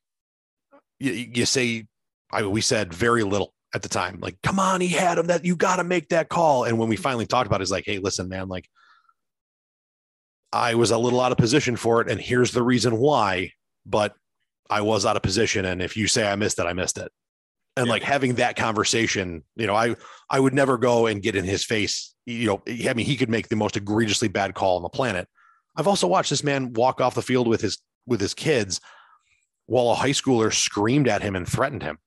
you, you say, I, we said very little at the time, like, come on, he had him that you got to make that call. And when we finally talked about it, it's like, Hey, listen, man, like I was a little out of position for it. And here's the reason why, but I was out of position. And if you say I missed it, I missed it. And Yeah. like having that conversation, you know, I I would never go and get in his face. You know, I mean, he could make the most egregiously bad call on the planet. I've also watched this man walk off the field with his with his kids while a high schooler screamed at him and threatened him.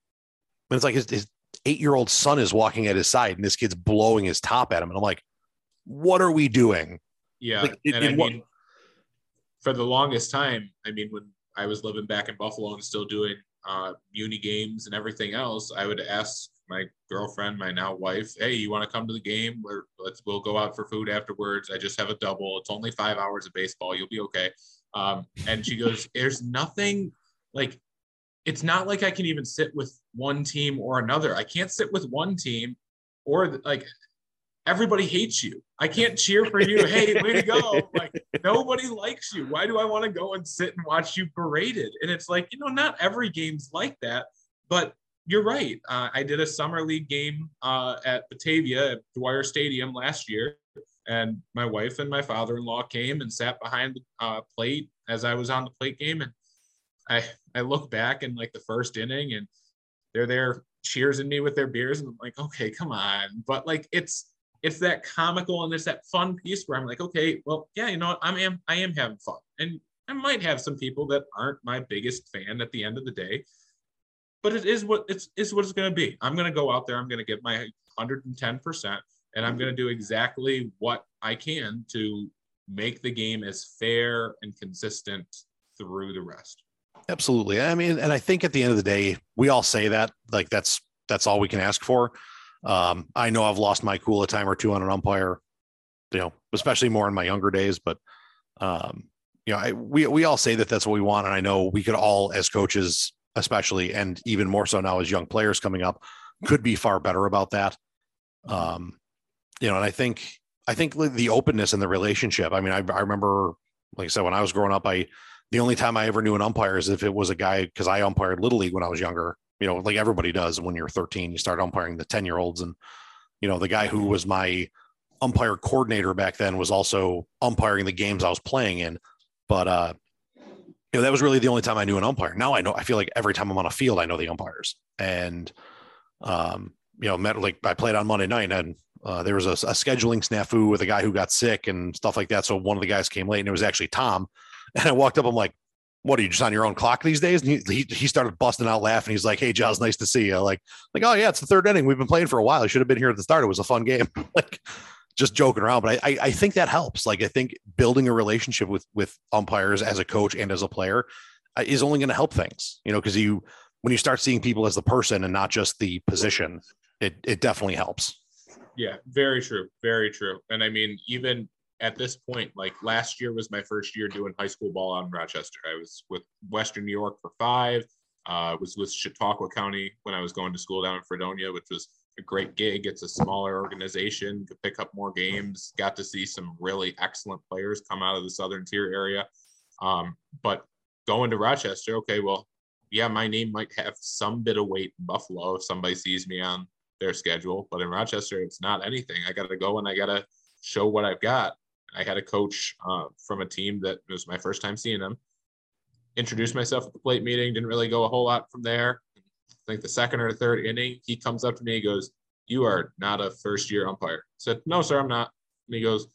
And it's like his, his eight year old son is walking at his side and this kid's blowing his top at him. And I'm like, what are we doing? Yeah, Like, and I what- mean, for the longest time, I mean, when I was living back in Buffalo and still doing uh, uni games and everything else, I would ask my girlfriend, my now wife, "Hey, you want to come to the game? Where let's we'll go out for food afterwards. I just have a double. It's only five hours of baseball. You'll be okay." Um, and she goes, "There's nothing like." It's not like I can even sit with one team or another. I can't sit with one team or like everybody hates you. I can't cheer for you. Hey, way to go. Like nobody likes you. Why do I want to go and sit and watch you paraded? And it's like, you know, not every game's like that, but you're right. Uh, I did a summer league game uh, at Batavia at Dwyer Stadium last year, and my wife and my father-in-law came and sat behind the uh, plate as I was on the plate game, and I I look back in like the first inning, and they're there cheersing me with their beers, and I'm like, okay, come on, but like it's it's that comical and it's that fun piece where I'm like, okay, well, yeah, you know what, I am I am having fun, and I might have some people that aren't my biggest fan at the end of the day, but it is what it's is what it's going to be. I'm going to go out there. I'm going to give my 110 percent, and I'm mm-hmm. going to do exactly what I can to make the game as fair and consistent through the rest. Absolutely. I mean, and I think at the end of the day, we all say that like that's that's all we can ask for. Um, I know I've lost my cool a time or two on an umpire, you know, especially more in my younger days, but um, you know, I, we we all say that that's what we want, and I know we could all, as coaches, especially, and even more so now as young players coming up, could be far better about that. Um, you know, and I think I think the openness in the relationship. I mean, I, I remember, like I said, when I was growing up, I the only time I ever knew an umpire is if it was a guy because I umpired little league when I was younger. You know, like everybody does when you're 13, you start umpiring the 10 year olds, and you know the guy who was my umpire coordinator back then was also umpiring the games I was playing in. But uh, you know that was really the only time I knew an umpire. Now I know I feel like every time I'm on a field, I know the umpires, and um, you know, met like I played on Monday night and uh, there was a, a scheduling snafu with a guy who got sick and stuff like that. So one of the guys came late and it was actually Tom. And I walked up, I'm like, what are you just on your own clock these days? And he, he, he started busting out laughing. He's like, Hey, Giles, nice to see you. Like, like, oh yeah, it's the third inning. We've been playing for a while. You should have been here at the start. It was a fun game. like just joking around. But I, I, I think that helps. Like, I think building a relationship with, with umpires as a coach and as a player uh, is only going to help things, you know, cause you, when you start seeing people as the person and not just the position, it, it definitely helps. Yeah, very true. Very true. And I mean, even at this point, like last year was my first year doing high school ball out in Rochester. I was with Western New York for five. Uh, I was with Chautauqua County when I was going to school down in Fredonia, which was a great gig. It's a smaller organization, could pick up more games. Got to see some really excellent players come out of the Southern Tier area. Um, but going to Rochester, okay, well, yeah, my name might have some bit of weight in Buffalo if somebody sees me on their schedule. But in Rochester, it's not anything. I got to go and I got to show what I've got. I had a coach uh, from a team that was my first time seeing them. Introduced myself at the plate meeting. Didn't really go a whole lot from there. I think the second or third inning, he comes up to me. He goes, "You are not a first year umpire." I said, "No, sir, I'm not." And he goes,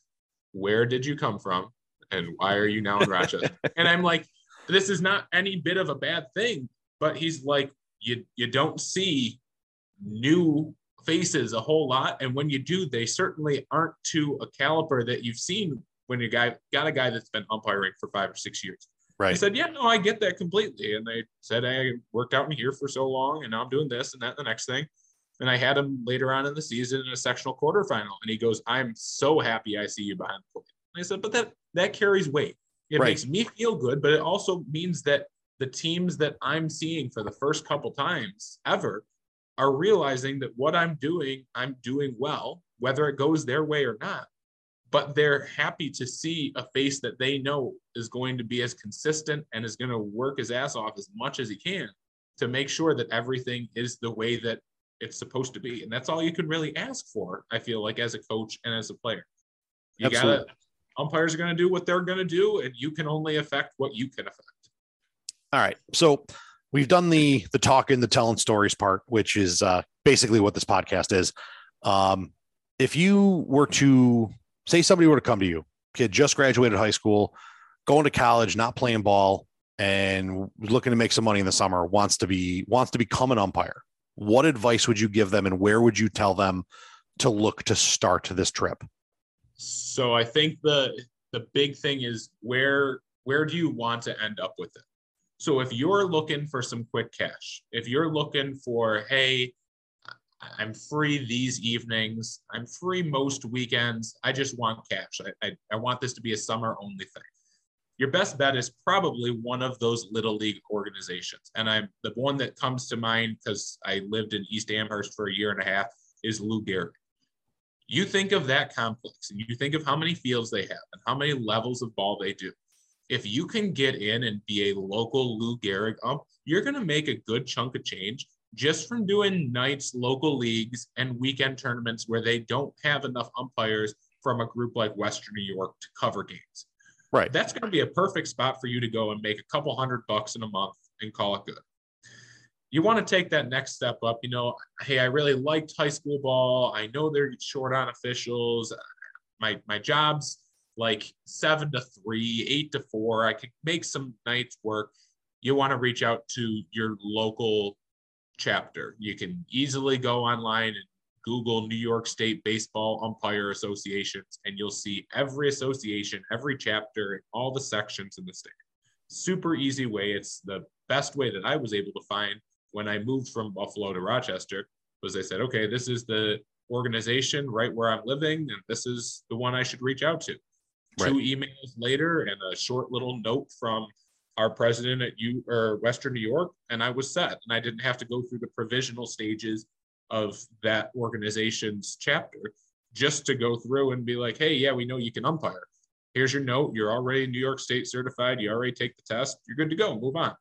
"Where did you come from, and why are you now in Rochester?" and I'm like, "This is not any bit of a bad thing." But he's like, "You you don't see new faces a whole lot, and when you do, they certainly aren't to a caliber that you've seen when you guy got a guy that's been umpiring for five or six years." I Right. said, "Yeah, no, I get that completely." And they said, "I worked out in here for so long, and now I'm doing this and that, and the next thing." And I had him later on in the season in a sectional quarterfinal, and he goes, "I'm so happy I see you behind the plate." And I said, "But that that carries weight. It Right. makes me feel good, but it also means that the teams that I'm seeing for the first couple times ever are realizing that what I'm doing, I'm doing well, whether it goes their way or not. But they're happy to see a face that they know is going to be as consistent and is going to work his ass off as much as he can to make sure that everything is the way that it's supposed to be. And that's all you can really ask for, I feel like, as a coach and as a player. You gotta umpires are gonna do what they're gonna do, and you can only affect what you can affect. All right. So we've done the the talking, the telling stories part, which is uh, basically what this podcast is. Um, if you were to say somebody were to come to you, kid just graduated high school, going to college, not playing ball, and looking to make some money in the summer, wants to be wants to become an umpire. What advice would you give them, and where would you tell them to look to start this trip? So I think the the big thing is where where do you want to end up with it? So if you're looking for some quick cash, if you're looking for, hey, I'm free these evenings, I'm free most weekends, I just want cash. I, I, I want this to be a summer only thing. Your best bet is probably one of those little league organizations. And I'm the one that comes to mind because I lived in East Amherst for a year and a half is Lou Gehrig. You think of that complex and you think of how many fields they have and how many levels of ball they do if you can get in and be a local Lou Gehrig ump, you're going to make a good chunk of change just from doing nights, local leagues, and weekend tournaments where they don't have enough umpires from a group like Western New York to cover games. Right. That's going to be a perfect spot for you to go and make a couple hundred bucks in a month and call it good. You want to take that next step up. You know, hey, I really liked high school ball. I know they're short on officials. My my job's like seven to three, eight to four. I could make some nights work. You want to reach out to your local chapter. You can easily go online and Google New York State Baseball Umpire Associations, and you'll see every association, every chapter, all the sections in the state. Super easy way. It's the best way that I was able to find when I moved from Buffalo to Rochester. Was I said, okay, this is the organization right where I'm living, and this is the one I should reach out to two emails later and a short little note from our president at U or Western New York, and I was set. And I didn't have to go through the provisional stages of that organization's chapter just to go through and be like, hey, yeah, we know you can umpire. Here's your note. You're already New York State certified. You already take the test. You're good to go. Move on.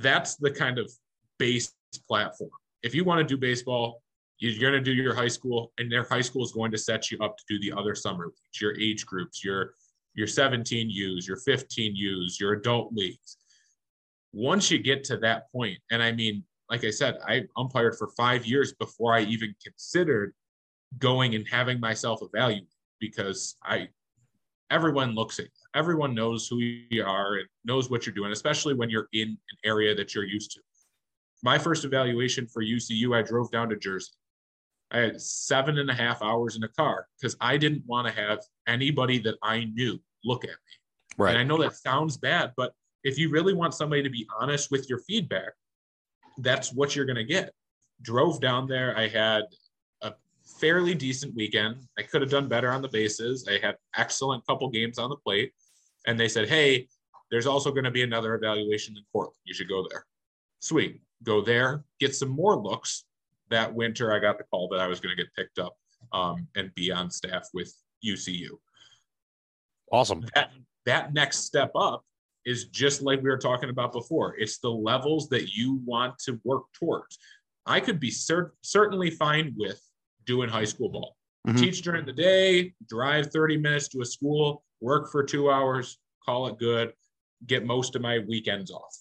That's the kind of base platform. If you want to do baseball, you're going to do your high school and their high school is going to set you up to do the other summer leagues your age groups your your 17 u's your 15 u's your adult leagues. Once you get to that point and i mean like i said i umpired for five years before i even considered going and having myself evaluated because i everyone looks at you. Everyone knows who you are and knows what you're doing especially when you're in an area that you're used to. My first evaluation for UCU i drove down to jersey I had seven and a half hours in a car because I didn't want to have anybody that I knew look at me. Right. And I know that sounds bad, but if you really want somebody to be honest with your feedback, that's what you're going to get. Drove down there. I had a fairly decent weekend. I could have done better on the bases. I had excellent couple games on the plate. And they said, hey, there's also going to be another evaluation in Portland. You should go there. Sweet. Go there, get some more looks, that winter, I got the call that I was going to get picked up um, and be on staff with UCU. Awesome. That, that next step up is just like we were talking about before. It's the levels that you want to work towards. I could be cer- certainly fine with doing high school ball. Mm-hmm. Teach during the day, drive 30 minutes to a school, work for two hours, call it good, get most of my weekends off.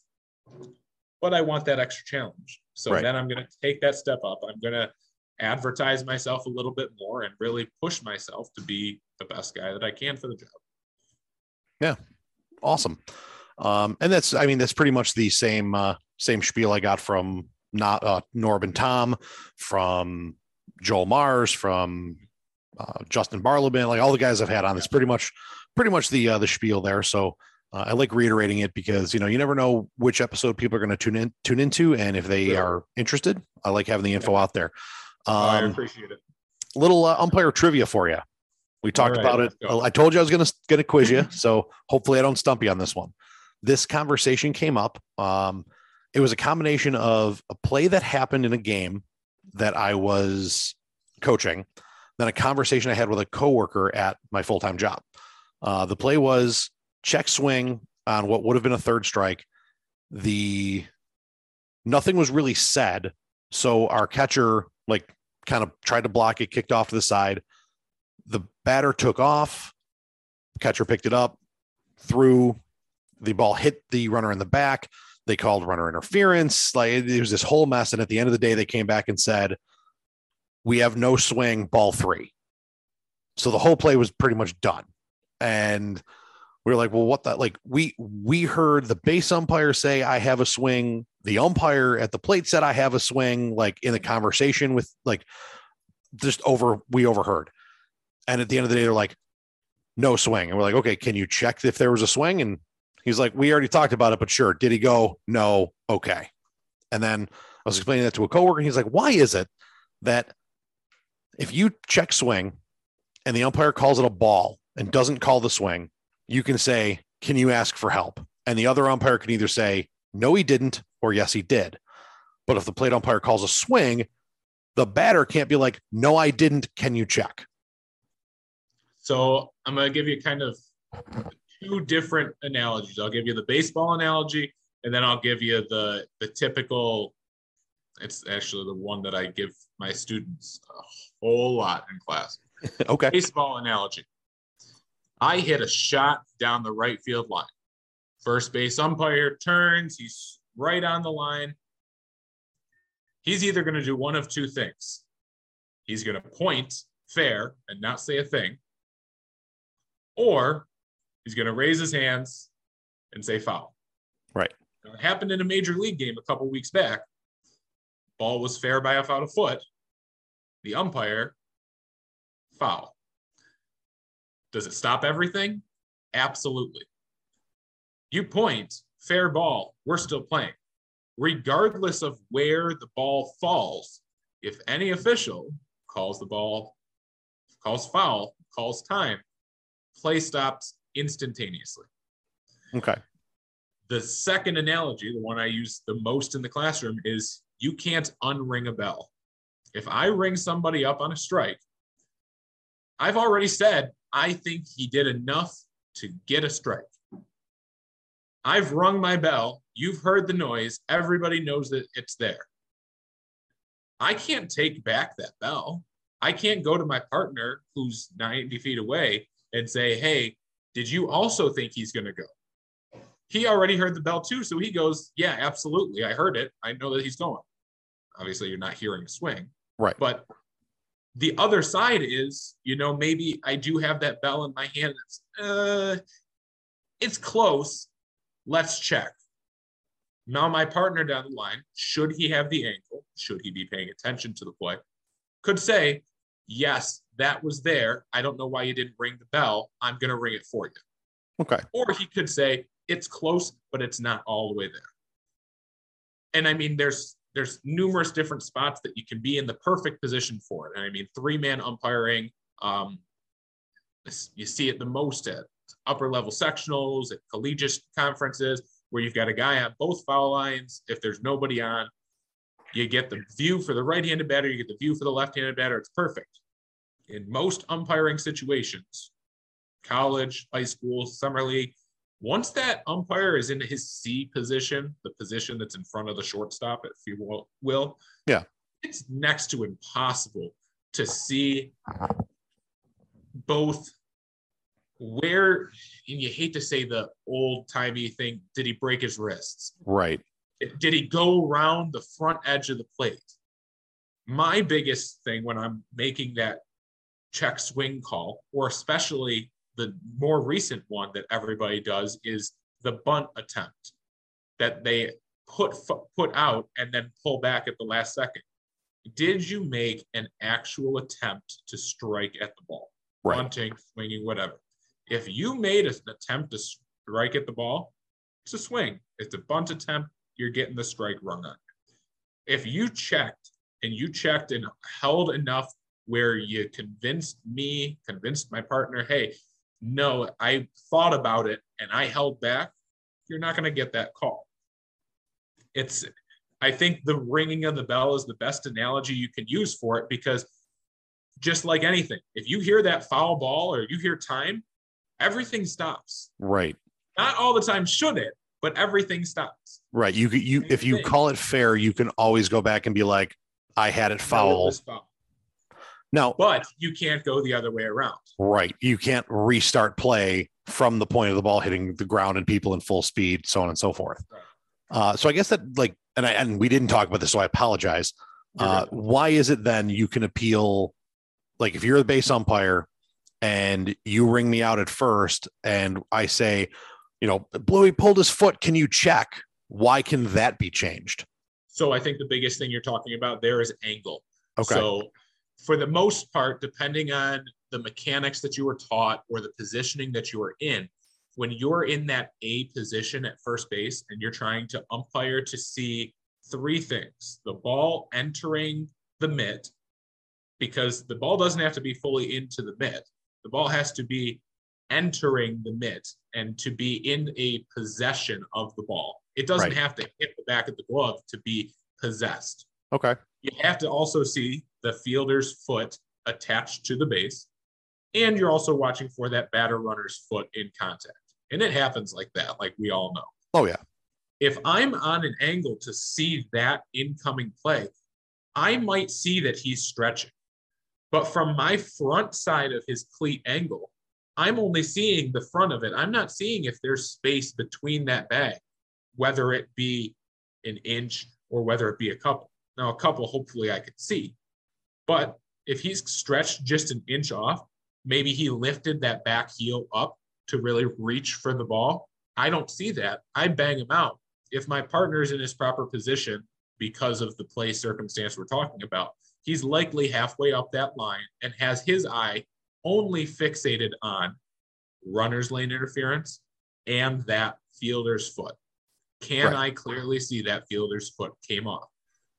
But I want that extra challenge. So right. then I'm going to take that step up. I'm going to advertise myself a little bit more and really push myself to be the best guy that I can for the job. Yeah. Awesome. Um, and that's, I mean, that's pretty much the same, uh, same spiel I got from not, uh, Norb and Tom, from Joel Mars, from uh, Justin Barlabin, like all the guys I've had on. It's pretty much, pretty much the uh, the spiel there. So uh, I like reiterating it because you know you never know which episode people are going to tune in tune into, and if they are interested, I like having the info out there. Um, I appreciate it. Little uh, umpire trivia for you. We talked right, about it. I told you I was going to going to quiz you, so hopefully I don't stump you on this one. This conversation came up. Um, it was a combination of a play that happened in a game that I was coaching, then a conversation I had with a coworker at my full time job. Uh, the play was check swing on what would have been a third strike. The nothing was really said. So our catcher like kind of tried to block it, kicked off to the side. The batter took off, catcher picked it up, threw, the ball hit the runner in the back. They called runner interference. Like it, was this whole mess. And at the end of the day, they came back and said, "We have no swing, ball three. So the whole play was pretty much done. And we were like, well, what the like we we heard the base umpire say I have a swing. The umpire at the plate said I have a swing, like in the conversation with like just over we overheard. And at the end of the day, they're like, no swing. And we're like, okay, can you check if there was a swing? And he's like, we already talked about it, but sure. Did he go? No. Okay. And then I was explaining that to a coworker, and he's like, why is it that if you check swing and the umpire calls it a ball and doesn't call the swing, you can say, Can you ask for help? And the other umpire can either say, No, he didn't, or Yes, he did. But if the plate umpire calls a swing, the batter can't be like, No, I didn't. Can you check? So I'm going to give you kind of two different analogies. I'll give you the baseball analogy, and then I'll give you the the typical. It's actually the one that I give my students a whole lot in class. okay. Baseball analogy. I hit a shot down the right field line. First base umpire turns, he's right on the line. He's either going to do one of two things. He's going to point fair and not say a thing, or he's going to raise his hands and say foul. Right. Now, it happened in a major league game a couple weeks back. Ball was fair by about a foot. The umpire, foul. Does it stop everything? Absolutely. You point, fair ball, we're still playing. Regardless of where the ball falls, if any official calls the ball, calls foul, calls time, play stops instantaneously. Okay. The second analogy, the one I use the most in the classroom, is you can't unring a bell. If I ring somebody up on a strike, I've already said I think he did enough to get a strike. I've rung my bell. You've heard the noise. Everybody knows that it's there. I can't take back that bell. I can't go to my partner who's 90 feet away and say, Hey, did you also think he's going to go? He already heard the bell too. So he goes, Yeah, absolutely. I heard it. I know that he's going. Obviously, you're not hearing a swing. Right. But the other side is, you know, maybe I do have that bell in my hand. It's, uh, it's close. Let's check. Now, my partner down the line, should he have the ankle, should he be paying attention to the play, could say, Yes, that was there. I don't know why you didn't ring the bell. I'm going to ring it for you. Okay. Or he could say, It's close, but it's not all the way there. And I mean, there's there's numerous different spots that you can be in the perfect position for it. And I mean, three man umpiring, um, you see it the most at upper level sectionals, at collegiate conferences, where you've got a guy on both foul lines. If there's nobody on, you get the view for the right handed batter, you get the view for the left handed batter. It's perfect. In most umpiring situations, college, high school, summer league, once that umpire is in his C position, the position that's in front of the shortstop, if you will, will yeah, it's next to impossible to see both where and you hate to say the old timey thing did he break his wrists? Right. Did he go around the front edge of the plate? My biggest thing when i'm making that check swing call or especially the more recent one that everybody does is the bunt attempt that they put put out and then pull back at the last second. Did you make an actual attempt to strike at the ball? Right. Bunting, swinging, whatever. If you made an attempt to strike at the ball, it's a swing. It's a bunt attempt. You're getting the strike rung on. If you checked and you checked and held enough where you convinced me, convinced my partner, hey, no, I thought about it and I held back, you're not going to get that call. It's, I think the ringing of the bell is the best analogy you can use for it because just like anything, if you hear that foul ball or you hear time, everything stops. Right. Not all the time should it, but everything stops. Right. You you if you call it fair, you can always go back and be like, I had it foul. It foul. Now, but you can't go the other way around. Right. You can't restart play from the point of the ball hitting the ground and people in full speed, so on and so forth. Right. Uh, so I guess that like, and I and we didn't talk about this, so I apologize. Uh, why is it then you can appeal? Like if you're the base umpire and you ring me out at first, and I say, you know, Bluey pulled his foot. Can you check? Why can that be changed? So I think the biggest thing you're talking about there is angle. Okay. So for the most part, depending on the mechanics that you were taught or the positioning that you are in, when you're in that A position at first base and you're trying to umpire to see three things the ball entering the mitt, because the ball doesn't have to be fully into the mitt, the ball has to be entering the mitt and to be in a possession of the ball. It doesn't Right. have to hit the back of the glove to be possessed okay. You have to also see the fielder's foot attached to the base and you're also watching for that batter runner's foot in contact. And it happens like that like we all know. Oh yeah. if i'm on an angle to see that incoming play i might see that he's stretching. But from my front side of his cleat angle i'm only seeing the front of it. I'm not seeing if there's space between that bag whether it be an inch or whether it be a couple now, a couple, hopefully, I could see. But if he's stretched just an inch off, maybe he lifted that back heel up to really reach for the ball. I don't see that. I bang him out. If my partner's in his proper position because of the play circumstance we're talking about, he's likely halfway up that line and has his eye only fixated on runner's lane interference and that fielder's foot. Can Right. I clearly see that fielder's foot came off?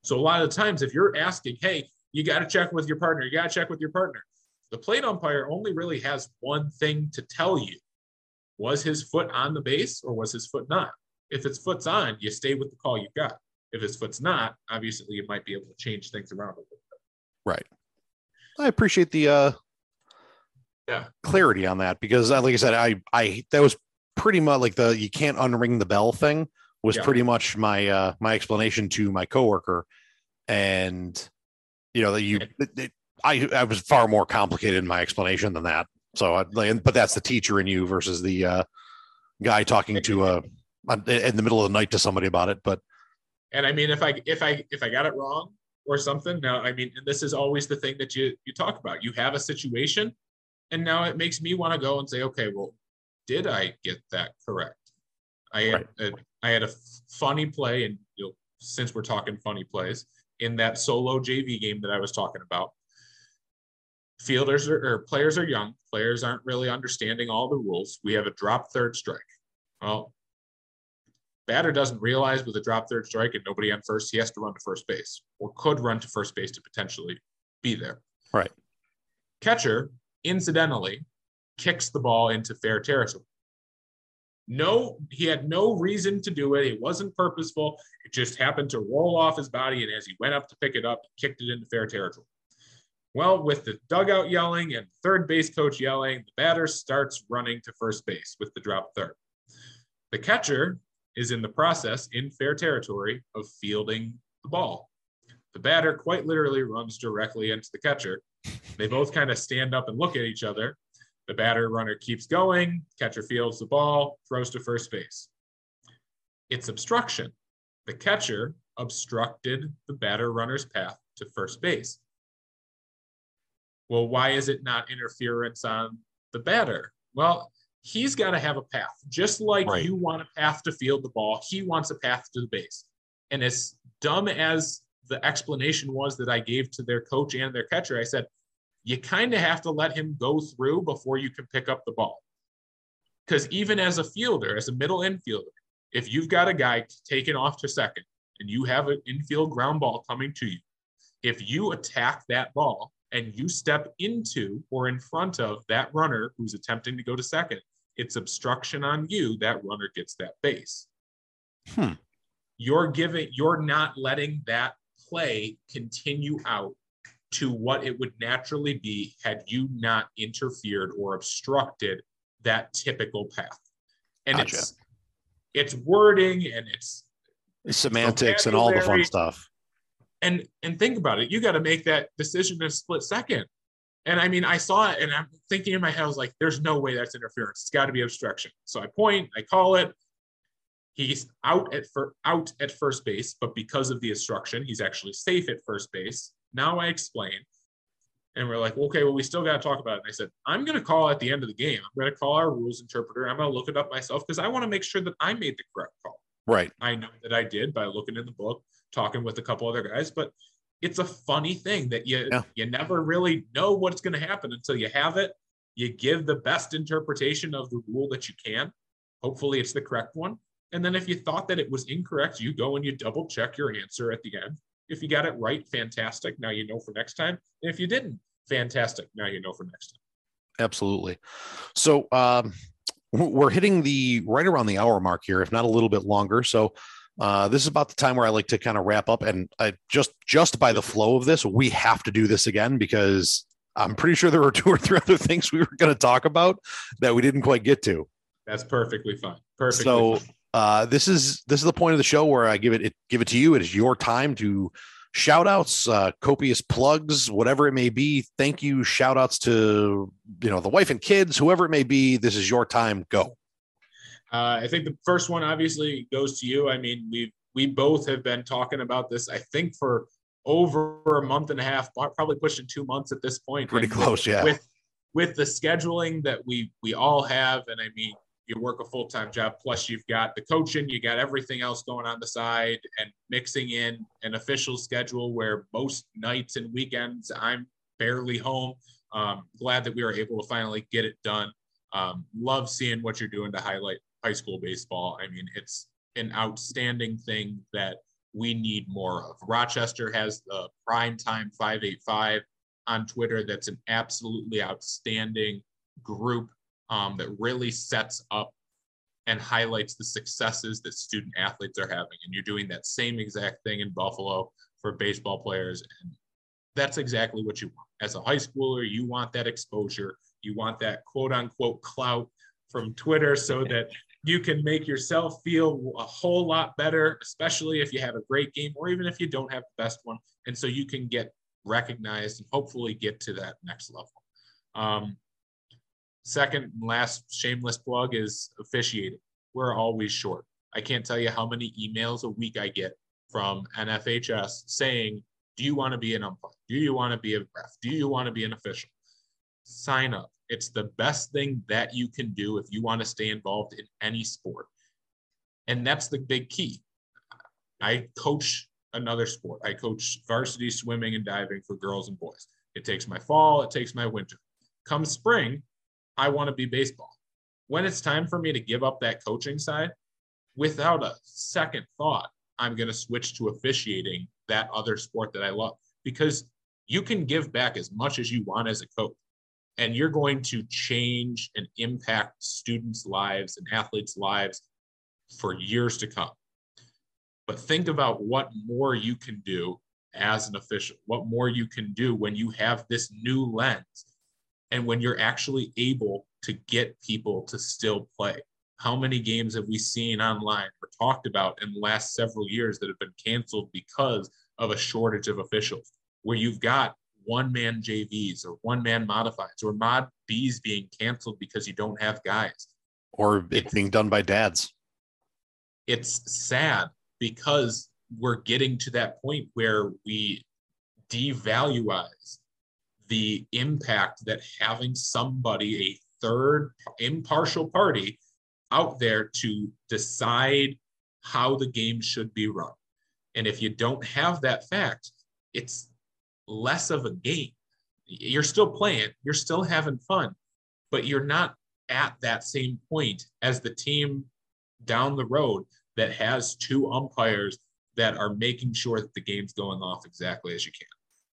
So a lot of the times, if you're asking, hey, you got to check with your partner, you got to check with your partner. The plate umpire only really has one thing to tell you. Was his foot on the base or was his foot not? If his foot's on, you stay with the call you got. If his foot's not, obviously you might be able to change things around a little bit. Right. I appreciate the uh Yeah. clarity on that because uh, like I said, I I that was pretty much like the you can't unring the bell thing was Yeah. pretty much my uh my explanation to my coworker. And you know that you it, it- I I was far more complicated in my explanation than that. So I but that's the teacher in you versus the uh guy talking to uh in the middle of the night to somebody about it. But And I mean, if I if I if I got it wrong or something, now I mean, and this is always the thing that you you talk about. You have a situation, and now it makes me want to go and say, okay, well, did I get that correct? I had Right. a, I had a funny play, and you know, since we're talking funny plays, in that solo JV game that I was talking about, fielders are, or players are young. Players aren't really understanding all the rules. We have a drop third strike. Well, batter doesn't realize with a drop third strike and nobody on first, he has to run to first base or could run to first base to potentially be there. Right. Catcher, incidentally, kicks the ball into fair territory. No, he had no reason to do it. It wasn't purposeful. It just happened to roll off his body. And as he went up to pick it up, he kicked it into fair territory. Well, with the dugout yelling and third base coach yelling, the batter starts running to first base with the drop third. The catcher is in the process in fair territory of fielding the ball. The batter quite literally runs directly into the catcher. They both kind of stand up and look at each other. The batter runner keeps going, catcher fields the ball, throws to first base. It's obstruction. The catcher obstructed the batter runner's path to first base. Well, why is it not interference on the batter? Well, he's got to have a path. Just like Right. you want a path to field the ball, he wants a path to the base. And as dumb as the explanation was that I gave to their coach and their catcher, I said, you kind of have to let him go through before you can pick up the ball. Because even as a fielder, as a middle infielder, if you've got a guy taken off to second and you have an infield ground ball coming to you, if you attack that ball and you step into or in front of that runner who's attempting to go to second, it's obstruction on you. That runner gets that base. Hmm. You're giving, you're not letting that play continue out to what it would naturally be had you not interfered or obstructed that typical path. And Gotcha. it's it's wording and it's semantics and all the fun stuff. and and think about it you got to make that decision in a split second And I mean, I saw it and I'm thinking in my head, I was like, there's no way that's interference. It's got to be obstruction. So I point, I call it. He's out at for out at first base, but because of the obstruction, he's actually safe at first base. Now I explain. And we're like, okay, well, we still got to talk about it. And I said, I'm going to call at the end of the game. I'm going to call our rules interpreter. I'm going to look it up myself because I want to make sure that I made the correct call. Right. I know that I did by looking in the book, talking with a couple other guys, but it's a funny thing that you yeah. you never really know what's going to happen until you have it. You give the best interpretation of the rule that you can. Hopefully, it's the correct one. And then if you thought that it was incorrect, you go and you double check your answer at the end. If you got it right, fantastic. Now you know for next time. And if you didn't, fantastic. Now you know for next time. Absolutely. So um, we're hitting the right around the hour mark here, if not a little bit longer. So uh, this is about the time where I like to kind of wrap up. And I just just by the flow of this, we have to do this again because I'm pretty sure there were two or three other things we were going to talk about that we didn't quite get to. That's perfectly fine. Perfectly. So fine. Uh, this is this is the point of the show where I give it, it give it to you. It is your time to shout outs, uh, copious plugs, whatever it may be. Thank you. Shout outs to, you know, the wife and kids, whoever it may be. This is your time. Go. Uh, I think the first one obviously goes to you. I mean, we we both have been talking about this, I think, for over a month and a half, probably pushing two months at this point. Pretty and close, yeah. With with the scheduling that we we all have, and I mean, you work a full time job, plus you've got the coaching, you got everything else going on the side, and mixing in an official schedule where most nights and weekends I'm barely home. Um, glad that we were able to finally get it done. Um, love seeing what you're doing to highlight high school baseball. I mean, it's an outstanding thing that we need more of. Rochester has the prime time 585 on Twitter. That's an absolutely outstanding group um, that really sets up and highlights the successes that student athletes are having. And you're doing that same exact thing in Buffalo for baseball players. And that's exactly what you want. As a high schooler, you want that exposure. You want that quote unquote clout from Twitter so that you can make yourself feel a whole lot better, especially if you have a great game or even if you don't have the best one. And so you can get recognized and hopefully get to that next level. Um, Second and last shameless plug is officiating. We're always short. I can't tell you how many emails a week I get from NFHS saying, Do you want to be an umpire? Do you want to be a ref? Do you want to be an official? Sign up. It's the best thing that you can do if you want to stay involved in any sport. And that's the big key. I coach another sport. I coach varsity swimming and diving for girls and boys. It takes my fall, it takes my winter. Come spring, I want to be baseball. When it's time for me to give up that coaching side, without a second thought, I'm going to switch to officiating that other sport that I love because you can give back as much as you want as a coach and you're going to change and impact students' lives and athletes' lives for years to come. But think about what more you can do as an official, what more you can do when you have this new lens and when you're actually able to get people to still play. How many games have we seen online or talked about in the last several years that have been canceled because of a shortage of officials, where you've got one man JVs or one man modifieds or mod Bs being canceled because you don't have guys? Or it being done by dads. It's sad because we're getting to that point where we devaluize the impact that having somebody, a third impartial party out there to decide how the game should be run. And if you don't have that fact, it's less of a game. You're still playing, you're still having fun, but you're not at that same point as the team down the road that has two umpires that are making sure that the game's going off exactly as you can.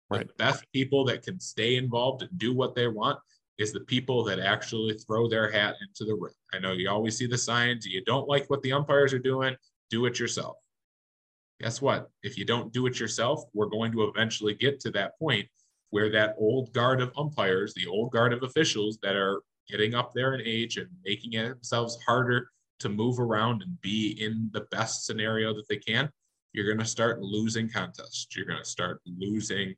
Right. The best people that can stay involved and do what they want is the people that actually throw their hat into the ring. I know you always see the signs. You don't like what the umpires are doing, do it yourself. Guess what? If you don't do it yourself, we're going to eventually get to that point where that old guard of umpires, the old guard of officials that are getting up there in age and making it themselves harder to move around and be in the best scenario that they can, you're going to start losing contests. You're going to start losing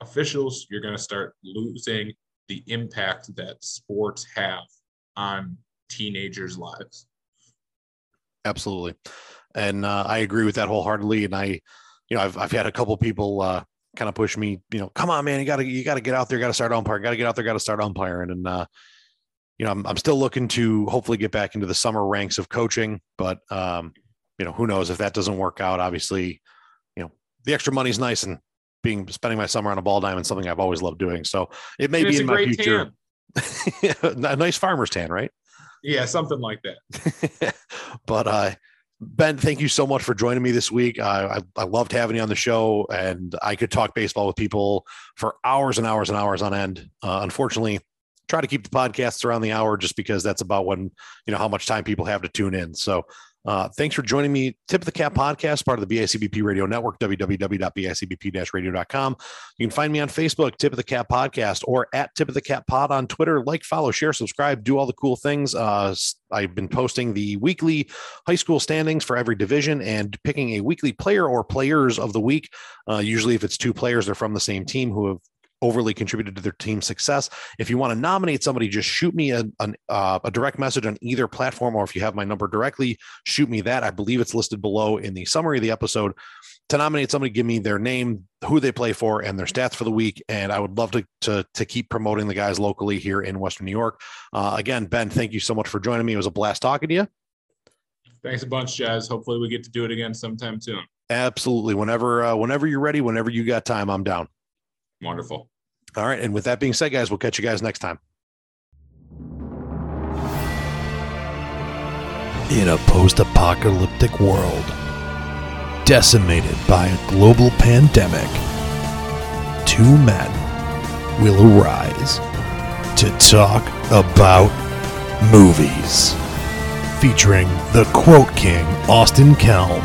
officials, you're going to start losing the impact that sports have on teenagers' lives. Absolutely. And uh, I agree with that wholeheartedly. And I, you know, I've, I've had a couple people uh, kind of push me, you know, come on, man, you gotta, you gotta get out there, gotta start umpiring, gotta get out there, gotta start umpiring. And, uh, you know, I'm, I'm still looking to hopefully get back into the summer ranks of coaching, but, um, you know, who knows if that doesn't work out, obviously, you know, the extra money's nice and being, spending my summer on a ball diamond, something I've always loved doing. So it may And be in my future. a nice farmer's tan, right? Yeah, something like that. but uh, Ben, thank you so much for joining me this week. Uh, I, I loved having you on the show, and I could talk baseball with people for hours and hours and hours on end. Uh, unfortunately, try to keep the podcasts around the hour just because that's about when you know how much time people have to tune in. So. Uh, thanks for joining me. Tip of the Cap podcast, part of the BICBP Radio Network, www.bicbp-radio.com. You can find me on Facebook, Tip of the Cap Podcast, or at Tip of the Cap Pod on Twitter. Like, follow, share, subscribe, do all the cool things. Uh, I've been posting the weekly high school standings for every division and picking a weekly player or players of the week. Uh, usually, if it's two players, they're from the same team who have overly contributed to their team's success. If you want to nominate somebody, just shoot me a, an, uh, a direct message on either platform, or if you have my number directly, shoot me that. I believe it's listed below in the summary of the episode. To nominate somebody, give me their name, who they play for, and their stats for the week. And I would love to to, to keep promoting the guys locally here in Western New York. Uh, again, Ben, thank you so much for joining me. It was a blast talking to you. Thanks a bunch, Jazz. Hopefully, we get to do it again sometime soon. Absolutely. Whenever uh, whenever you're ready, whenever you got time, I'm down. Wonderful. All right. And with that being said, guys, we'll catch you guys next time. In a post apocalyptic world, decimated by a global pandemic, two men will arise to talk about movies. Featuring the Quote King, Austin Kelm,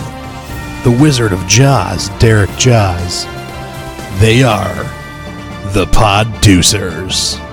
the Wizard of Jaws, Derek Jaws. They are the Podducers.